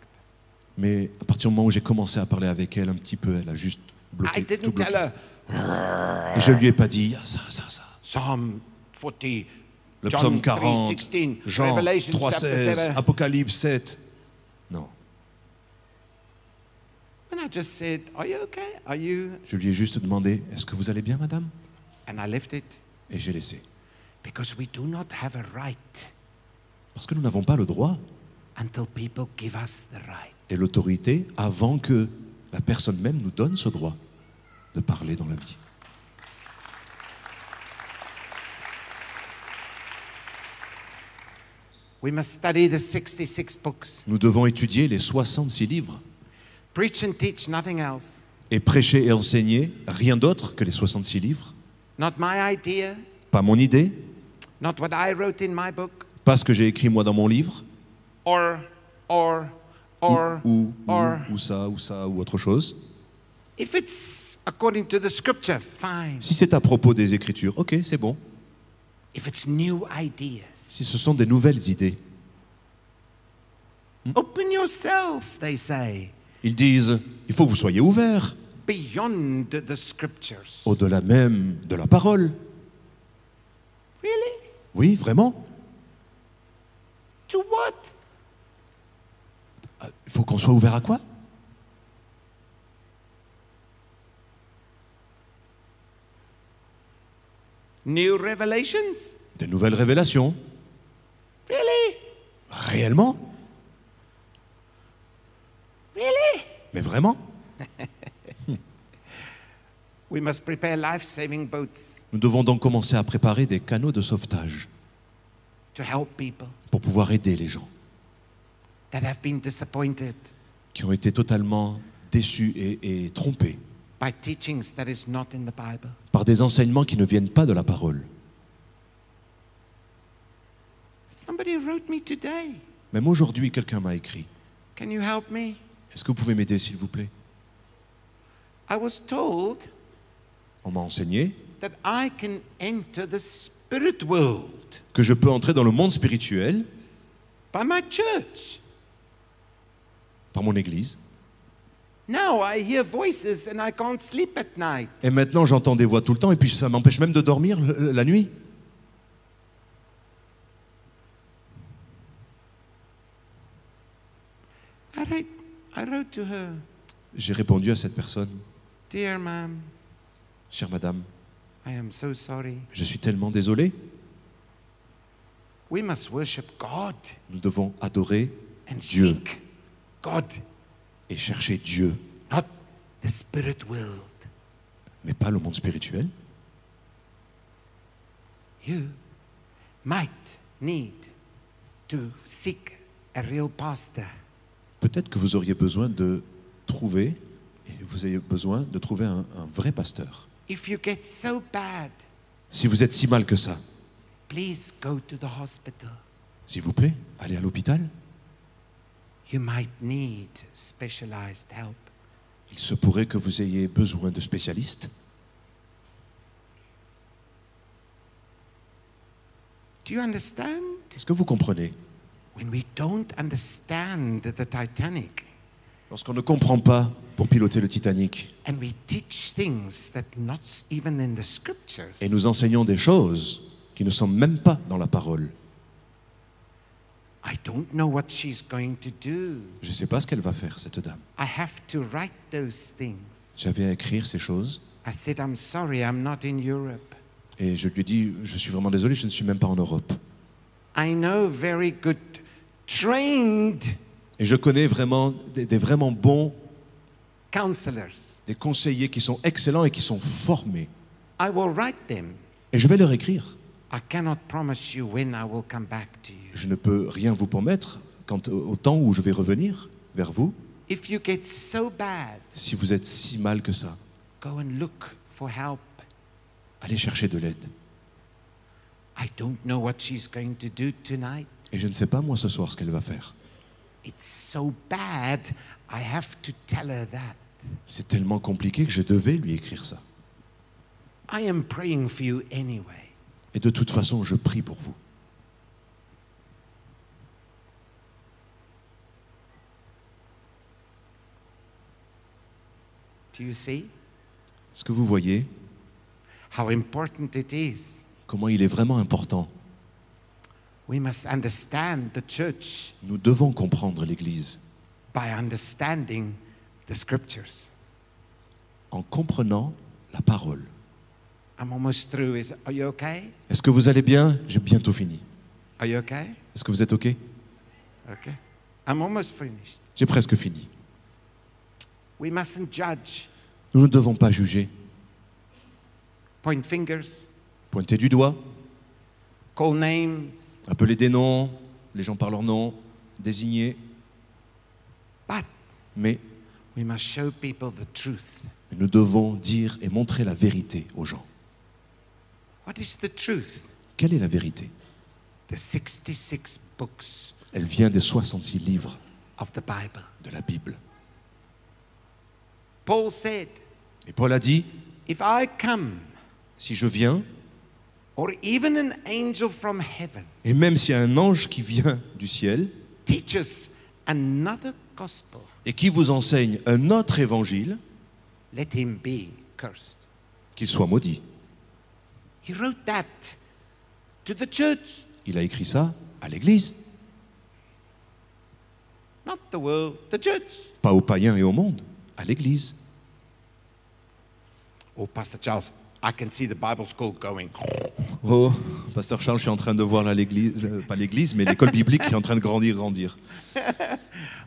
Mais à partir du moment où j'ai commencé à parler avec elle un petit peu, elle a juste bloqué. I tout didn't bloqué. tell her Et je lui ai pas dit ça, ça, ça. Psalm 40, Le psaume 40, 3:16, Jean Revelation chapter 3,16, 7. Apocalypse 7. Non. Je lui ai juste demandé Est-ce que vous allez bien, madame? And I left it Et j'ai laissé. because we do not have a right Parce que nous n'avons pas le droit until people give us the right. et l'autorité avant que la personne même nous donne ce droit de parler dans la vie. We must study the 66 books. Nous devons étudier les 66 livres Preach and teach nothing else. et prêcher et enseigner rien d'autre que les 66 livres. Not my idea, Pas mon idée, not what I wrote in my book, pas ce que j'ai écrit moi dans mon livre, or, or, or, ou, ou, or. ou ça, ou ça, ou autre chose. If it's according to the scripture, fine. Si c'est à propos des Écritures, ok, c'est bon. If it's new ideas, Si ce sont des nouvelles idées, open yourself, they say, ils disent, il faut que vous soyez ouverts beyond the scriptures. au-delà même de la parole. Really? Oui, vraiment To what? Il faut qu'on soit ouvert à quoi? New revelations? Des nouvelles révélations. Really? Réellement? Really? Mais vraiment? We must prepare life saving boats Nous devons donc commencer à préparer des canaux de sauvetage to help people pour pouvoir aider les gens that have been disappointed qui ont été totalement déçus et, et trompés by teachings that is not in the Bible. par des enseignements qui ne viennent pas de la parole. Somebody wrote me today. Même aujourd'hui, quelqu'un m'a écrit. Can you help me? Est-ce que vous pouvez m'aider, s'il vous plaît? I was told On m'a enseigné that I can enter the spirit world que je peux entrer dans le monde spirituel by my church. par mon église. Now I hear voices and I can't sleep at night. Et maintenant, j'entends des voix tout le temps et puis ça m'empêche même de dormir le- la nuit. I wrote, I wrote to her, J'ai répondu à cette personne, Dear ma'am, chère madame, I am so sorry. je suis tellement désolé. We must worship God Nous devons adorer and Dieu seek God, et chercher Dieu, not the spirit world. mais pas le monde spirituel. You might need to seek a real pastor. Peut-être que vous auriez besoin de trouver, et vous avez besoin de trouver un, un vrai pasteur. If you get so bad, Si vous êtes si mal que ça, please go to the hospital. s'il vous plaît, allez à l'hôpital. You might need specialized help. Il se pourrait que vous ayez besoin de spécialistes. Do you understand? Est-ce que vous comprenez? When we don't understand the Titanic Lorsqu'on ne comprend pas pour piloter le Titanic and we teach things that not even in the scriptures, et nous enseignons des choses qui ne sont même pas dans la parole, I don't know what she's going to do. je ne sais pas ce qu'elle va faire, cette dame. I have to write those things. J'avais à écrire ces choses I said, I'm sorry, I'm not in Europe. et je lui ai dit, je suis vraiment désolé, je ne suis même pas en Europe. I know very good, trained Et je connais vraiment des, des vraiment bons, counselors. des conseillers qui sont excellents et qui sont formés. I will write them. Et je vais leur écrire. I cannot promise you when I will come back to you. Je ne peux rien vous promettre quant au au temps où je vais revenir vers vous. If you get so bad, Si vous êtes si mal que ça, go and look for help. allez chercher de l'aide. I don't know what she's going to do tonight. Et je ne sais pas moi ce soir ce qu'elle va faire. It's so bad, I have to tell her that. C'est tellement compliqué que je devais lui écrire ça. I am praying for you anyway. Et de toute façon, je prie pour vous. Do you see Est-ce que vous voyez how important it is? comment il est vraiment important? We must understand the church Nous devons comprendre l'Église by understanding the scriptures. en comprenant la parole. I'm almost through. Is are you okay? Est-ce que vous allez bien? J'ai bientôt fini. Are you okay? Est-ce que vous êtes OK? Okay. I'm almost finished. J'ai presque fini. We mustn't judge, Nous ne devons pas juger, point fingers, pointer du doigt, call names, appeler des noms, les gens par leur nom, désigner, but mais we must show people the truth. nous devons dire et montrer la vérité aux gens. What is the truth? Quelle est la vérité? The 66 books Elle vient des 66 livres of the Bible. de la Bible. Paul said, Et Paul a dit, If I come, si je viens, or even an angel from heaven et même s'il y a un ange qui vient du ciel teaches another gospel, et qui vous enseigne un autre évangile, let him be cursed. qu'il soit maudit. He wrote that to the church, Il a écrit ça à l'Église, not the world, the church. pas aux païens et au monde, à l'Église. Oh, Pastor Charles, I can see the Bible school going. Oh, pasteur Charles, je suis en train de voir là l'église, pas l'église, mais l'école biblique qui est en train de grandir, grandir.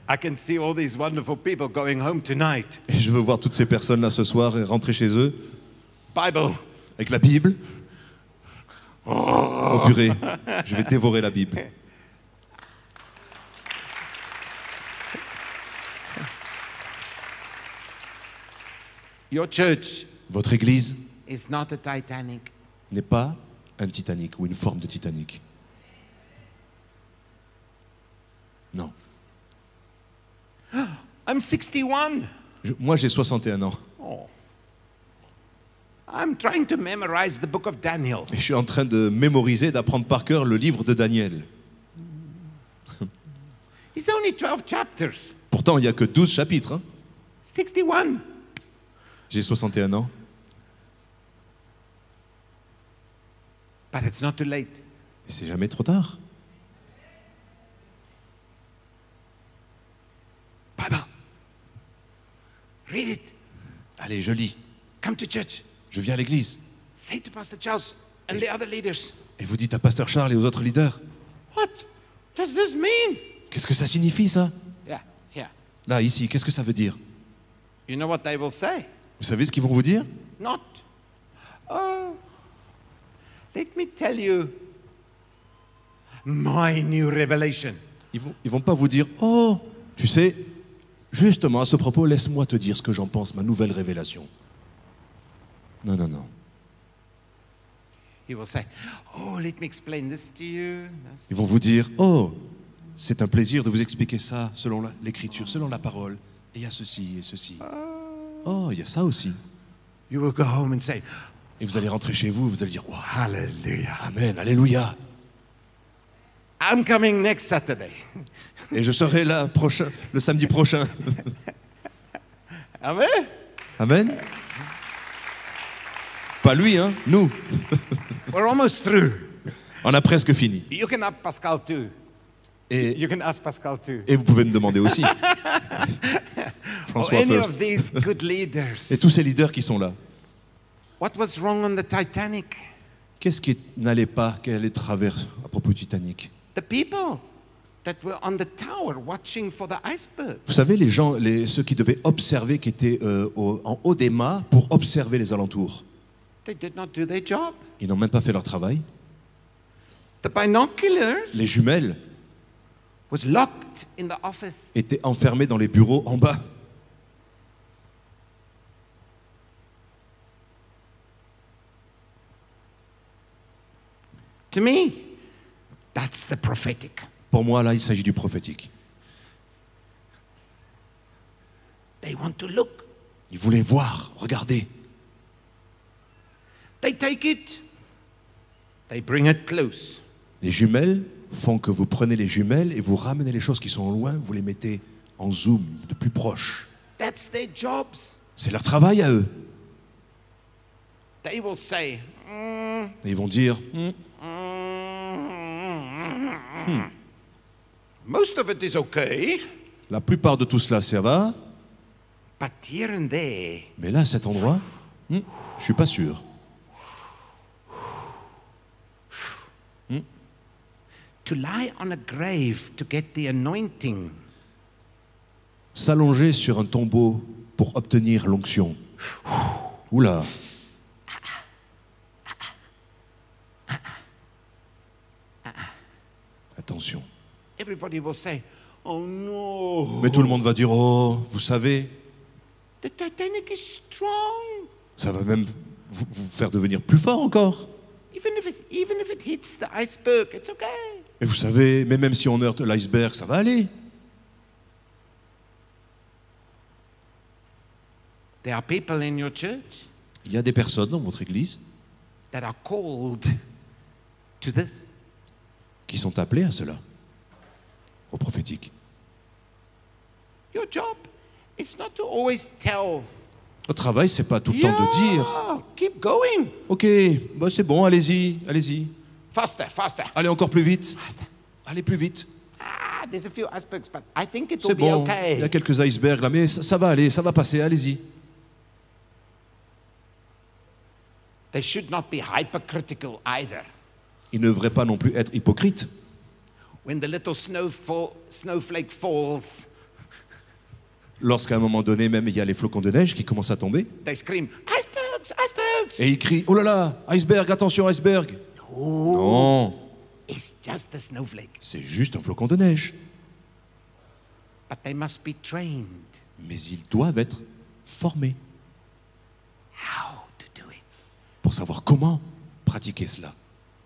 I can see all these wonderful people going home tonight. Et je veux voir toutes ces personnes là ce soir et rentrer chez eux Bible. avec la Bible. Oh purée, je vais dévorer la Bible. Your church Votre église is not a Titanic. n'est pas un Titanic ou une forme de Titanic. Non. I'm 61. Je- moi j'ai 61 ans I'm trying to memorize the book of Daniel. je suis en train de mémoriser, d'apprendre par cœur le livre de Daniel. It's only 12 chapters. Pourtant il n'y a que 12 chapitres. hein. 61. J'ai 61 ans. But it's not too late. Et c'est jamais trop tard. Bible. Read it. Allez, je lis. Come to church. Je viens à l'église. Say to Pastor Charles and the other leaders, Et vous dites à Pasteur Charles et aux autres leaders, what does this mean? qu'est-ce que ça signifie ça? Yeah, yeah. Là, ici, qu'est-ce que ça veut dire? You know what they will say? Vous savez ce qu'ils vont vous dire? Not. Oh, let me tell you my new revelation. Ils vont, ils vont pas vous dire, oh, tu sais, justement à ce propos, laisse-moi te dire ce que j'en pense, ma nouvelle révélation. Non, non, non. He will say, Oh, let me explain this to you. This. Ils vont vous dire, oh, C'est un plaisir de vous expliquer ça selon l'écriture, selon la parole. Et il y a ceci et ceci. Oh, il y a ça aussi. You will go home and say, Et vous allez rentrer chez vous, vous allez dire Hallelujah. Amen, Alléluia. I'm coming next Saturday. Et je serai là prochain, le samedi prochain. Amen. Amen. Pas lui, hein, nous. We're almost through. On a presque fini. You can ask Pascal too. Et, You can ask Pascal too. et vous pouvez me demander aussi. François any First. of these good leaders. Et tous ces leaders qui sont là. What was wrong on the Titanic? Qu'est-ce qui n'allait pas, quel est travers à propos du Titanic? The people that were on the tower watching for the iceberg. Vous savez, les gens, les, ceux qui devaient observer, qui étaient euh, au- en haut des mâts pour observer les alentours, They did not do their job. ils n'ont même pas fait leur travail. The binoculars Les jumelles was locked in the office. étaient enfermés dans les bureaux en bas. To me, that's the prophetic. Pour moi, là, il s'agit du prophétique. They want to look. Ils voulaient voir, regarder. They take it. They bring it close. Les jumelles font que vous prenez les jumelles et vous ramenez les choses qui sont loin, vous les mettez en zoom, de plus proche. That's their jobs. C'est leur travail à eux. They will say, "Mm, Et ils vont dire, most of it is okay, la plupart de tout cela, ça va, but here and there, mais là, à cet endroit, hmm, je suis pas sûr. To lie on a grave to get the anointing, S'allonger sur un tombeau pour obtenir l'onction. Oula. Attention. everybody will say, oh no, Mais tout le monde va dire, oh, vous savez, the Titanic is strong. ça va même vous, vous faire devenir plus fort encore. Even if, it, even if it hits the iceberg, it's okay. Et vous savez, mais même si on heurte l'iceberg, ça va aller. There are people in your church Il y a des personnes dans votre église that are called to this. qui sont appelées à cela, au prophétique. Your job is not to always tell, Notre travail, c'est pas tout le temps de dire, "Yeah, keep going, ok, bah c'est bon, allez-y, allez-y, faster, faster. allez encore plus vite, faster. allez plus vite. Ah, there's a few icebergs, but I think it will C'est be bon, il y okay. a quelques icebergs là, mais ça, ça va aller, ça va passer, allez-y. They should not be hypercritical either. Il ne devrait pas non plus être hypocrite. When the little snow fall, snowflake falls, Lorsqu'à un moment donné, même, il y a les flocons de neige qui commencent à tomber, they scream, icebergs, icebergs. et ils crient, oh là là, iceberg, attention, iceberg. Non, It's just a snowflake, c'est juste un flocon de neige. but they must be trained Mais ils doivent être formés how to do it. pour savoir comment pratiquer cela.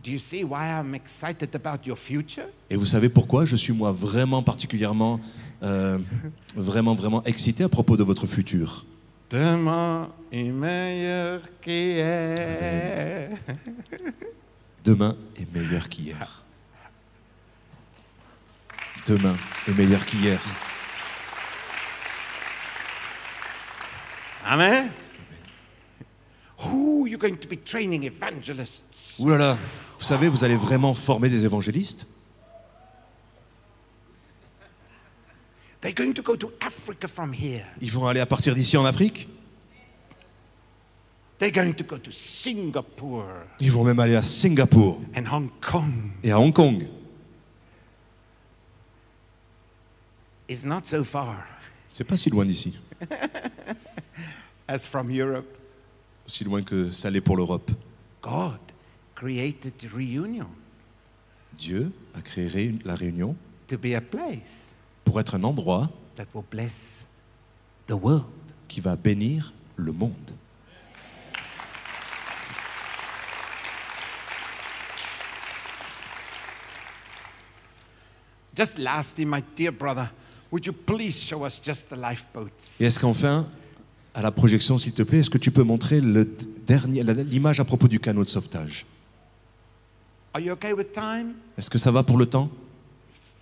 Do you see why I'm excited about your future? Et vous savez pourquoi je suis moi vraiment particulièrement, euh, vraiment, vraiment excité à propos de votre futur Demain est meilleur qu'hier. Demain est meilleur qu'hier. Demain est meilleur qu'hier. Amen. Who you're going to be training evangelists? Ouh là là, vous savez, vous allez vraiment former des évangélistes They're going to go to Africa from here. Ils vont aller à partir d'ici en Afrique They're going to go to Singapore Ils vont même aller à Singapour and Hong Kong. et à Hong Kong. It's not so far C'est pas si loin d'ici, as from Europe. aussi loin que ça l'est pour l'Europe. God created reunion Dieu a créé Réun- la Réunion to be a place pour être un endroit that will bless the world. qui va bénir le monde. Just lastly, my dear brother, would you please show us just the lifeboats? Et est-ce qu'enfin, à la projection, s'il te plaît, est-ce que tu peux montrer le dernier, l'image à propos du canot de sauvetage? Are you okay with time? Est-ce que ça va pour le temps?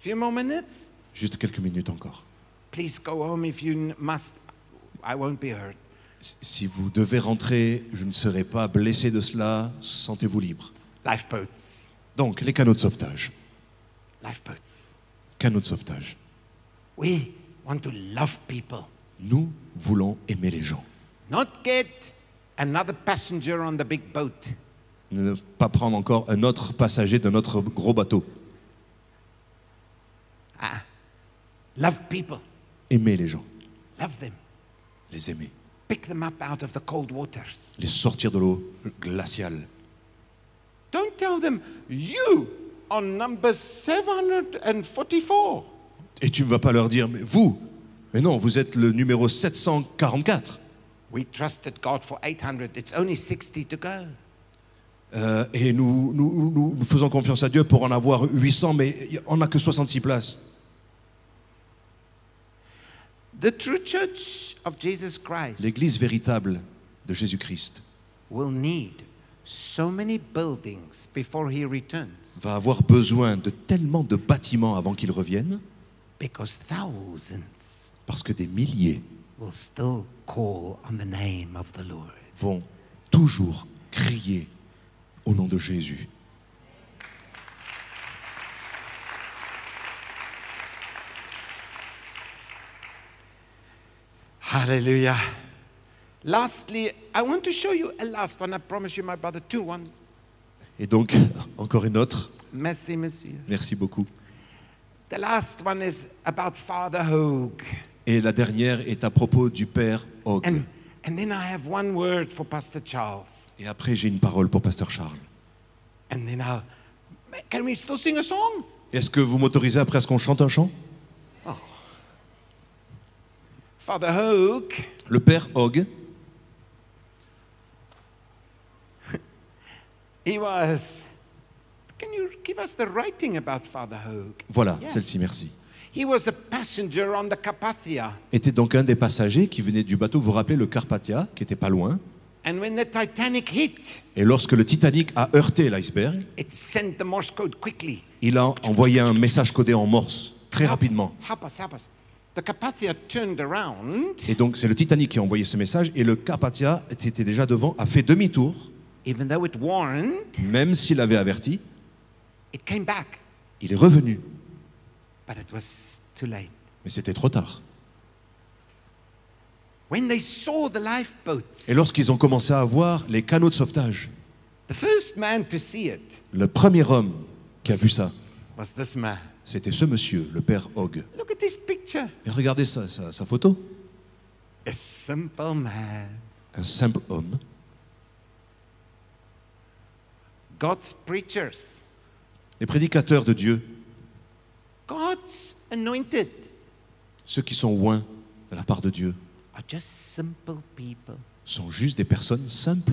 Few more minutes? Juste quelques minutes encore. Please go home if you must. I won't be hurt. Si- vous devez rentrer, je ne serai pas blessé de cela, sentez-vous libre. Lifeboats. Donc, les canots de sauvetage. Lifeboats. Canots de sauvetage. We want to love people, Nous voulons aimer les gens. not get another passenger on the big boat. Ne pas prendre encore un autre passager de notre gros bateau. Love people. Aimer les gens. Love them. Les aimer. Pick them up out of the cold waters. Les sortir de l'eau glaciale. Don't tell them, you are number 744. Et tu ne vas pas leur dire, mais vous, mais non, vous êtes le numéro 744. We trusted God for 800. It's only 60 to go. Euh, et nous, nous, nous- nous faisons confiance à Dieu pour en avoir 800, mais on n'a que 66 places. The true church of Jesus Christ L'église véritable de Jésus-Christ will need so many buildings before he returns va avoir besoin de tellement de bâtiments avant qu'il revienne, because thousands parce que des milliers will still call on the name of the Lord. vont toujours crier au nom de Jésus. Hallelujah. Lastly, I want to show you a last one. I promise you, my brother, two ones. Et donc, encore une autre. Merci, monsieur. Merci beaucoup. The last one is about Father Hogue. Et la dernière est à propos du Père Hogg. And, and then I have one word for Pastor Charles. Et après, j'ai une parole pour Pasteur Charles. And then I'll. Can we still sing a song? Est-ce que vous m'autorisez après à ce qu'on chante un chant? Father Hogue Le Père Hogg, He was. Can you give us the writing about Father Hogue? voilà, Yeah. celle-ci, merci, He was a passenger on the Carpathia. était donc un des passagers qui venait du bateau, vous vous rappelez, le Carpathia, qui était pas loin. And when the Titanic hit, Et lorsque le Titanic a heurté l'iceberg, it sent the Morse code quickly. il a envoyé un message codé en morse, très rapidement. Help us, help us. The Carpathia turned around, Et donc, c'est le Titanic qui a envoyé ce message, et le Carpathia était déjà devant, a fait demi-tour, even though it warned, même s'il avait averti, it came back, il est revenu. but it was too late. Mais c'était trop tard. When they saw the lifeboats, Et lorsqu'ils ont commencé à voir les canaux de sauvetage, the first man to see it le premier homme qui a vu ça, was this man. C'était ce monsieur, le Père Hogg. Look at this picture. Et regardez sa photo. A simple man. Un simple homme. God's preachers, Les prédicateurs de Dieu, God's anointed, ceux qui sont loin de la part de Dieu, are just simple people. sont juste des personnes simples.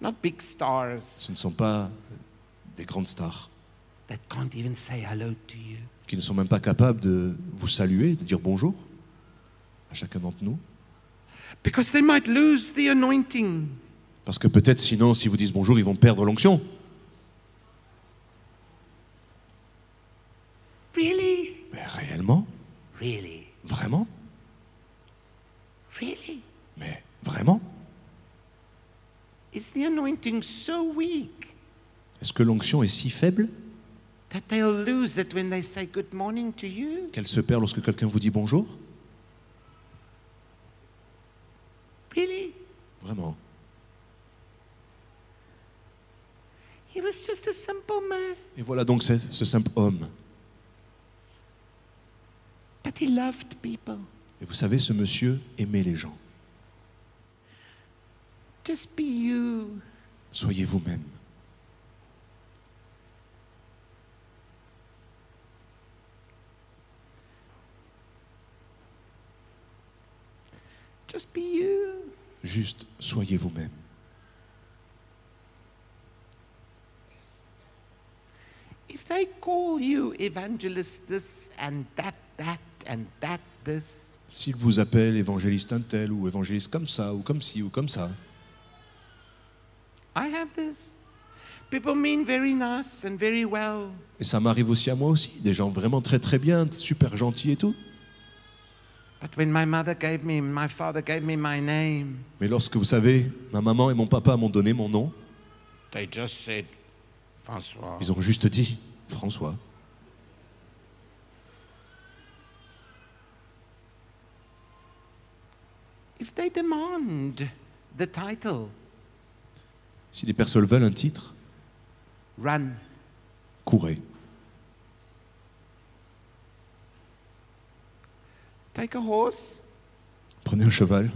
Not big stars Ce ne sont pas des grandes stars that can't even say hello to you. qui ne sont même pas capables de vous saluer, de dire bonjour à chacun d'entre nous. Because they might lose the anointing. Parce que peut-être sinon, si vous disent bonjour, ils vont perdre l'onction. Really? Mais réellement? Really? Vraiment? Really? Mais vraiment? Is the anointing so weak Est-ce que l'onction est si faible that they'll lose it when they say good morning to you? qu'elle se perd lorsque quelqu'un vous dit bonjour Really? Vraiment. He was just a simple man, Et voilà donc ce, ce simple homme. but he loved people. Et vous savez, ce monsieur aimait les gens. Just be you. Soyez vous-même. Just be you. Juste soyez vous-même. they call you evangelist this and that, that, and that, this, S'il vous appelle évangéliste un tel ou évangéliste comme ça ou comme ci ou comme ça, I have this. People mean very nice and very well. et ça m'arrive aussi à moi aussi, des gens vraiment très très bien, super gentils et tout. But when my mother gave me, my father gave me my name, Mais lorsque vous savez, ma maman et mon papa m'ont donné mon nom, they just said, Francois. ils ont juste dit François. If they demand the title, Si les personnes veulent un titre, run. courez. Take a horse, Prenez un cheval,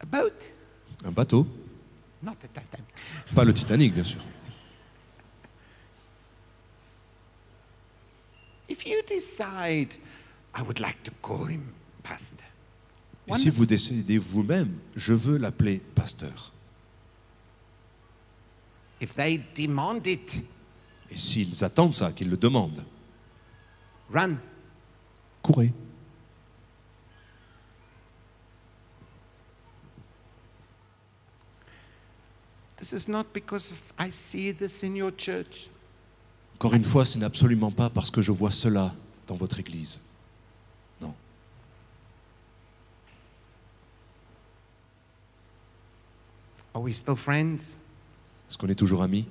a boat, un bateau, not the Titanic. pas le Titanic bien sûr. If you decide, I would like to call him pastor. Et si vous décidez vous-même, je veux l'appeler pasteur. If they demand it, Et s'ils attendent ça, qu'ils le demandent, run. courez. This is not because I see this in your church. Encore une fois, ce n'est absolument pas parce que je vois cela dans votre Église. Are we still friends? Est-ce qu'on est toujours amis?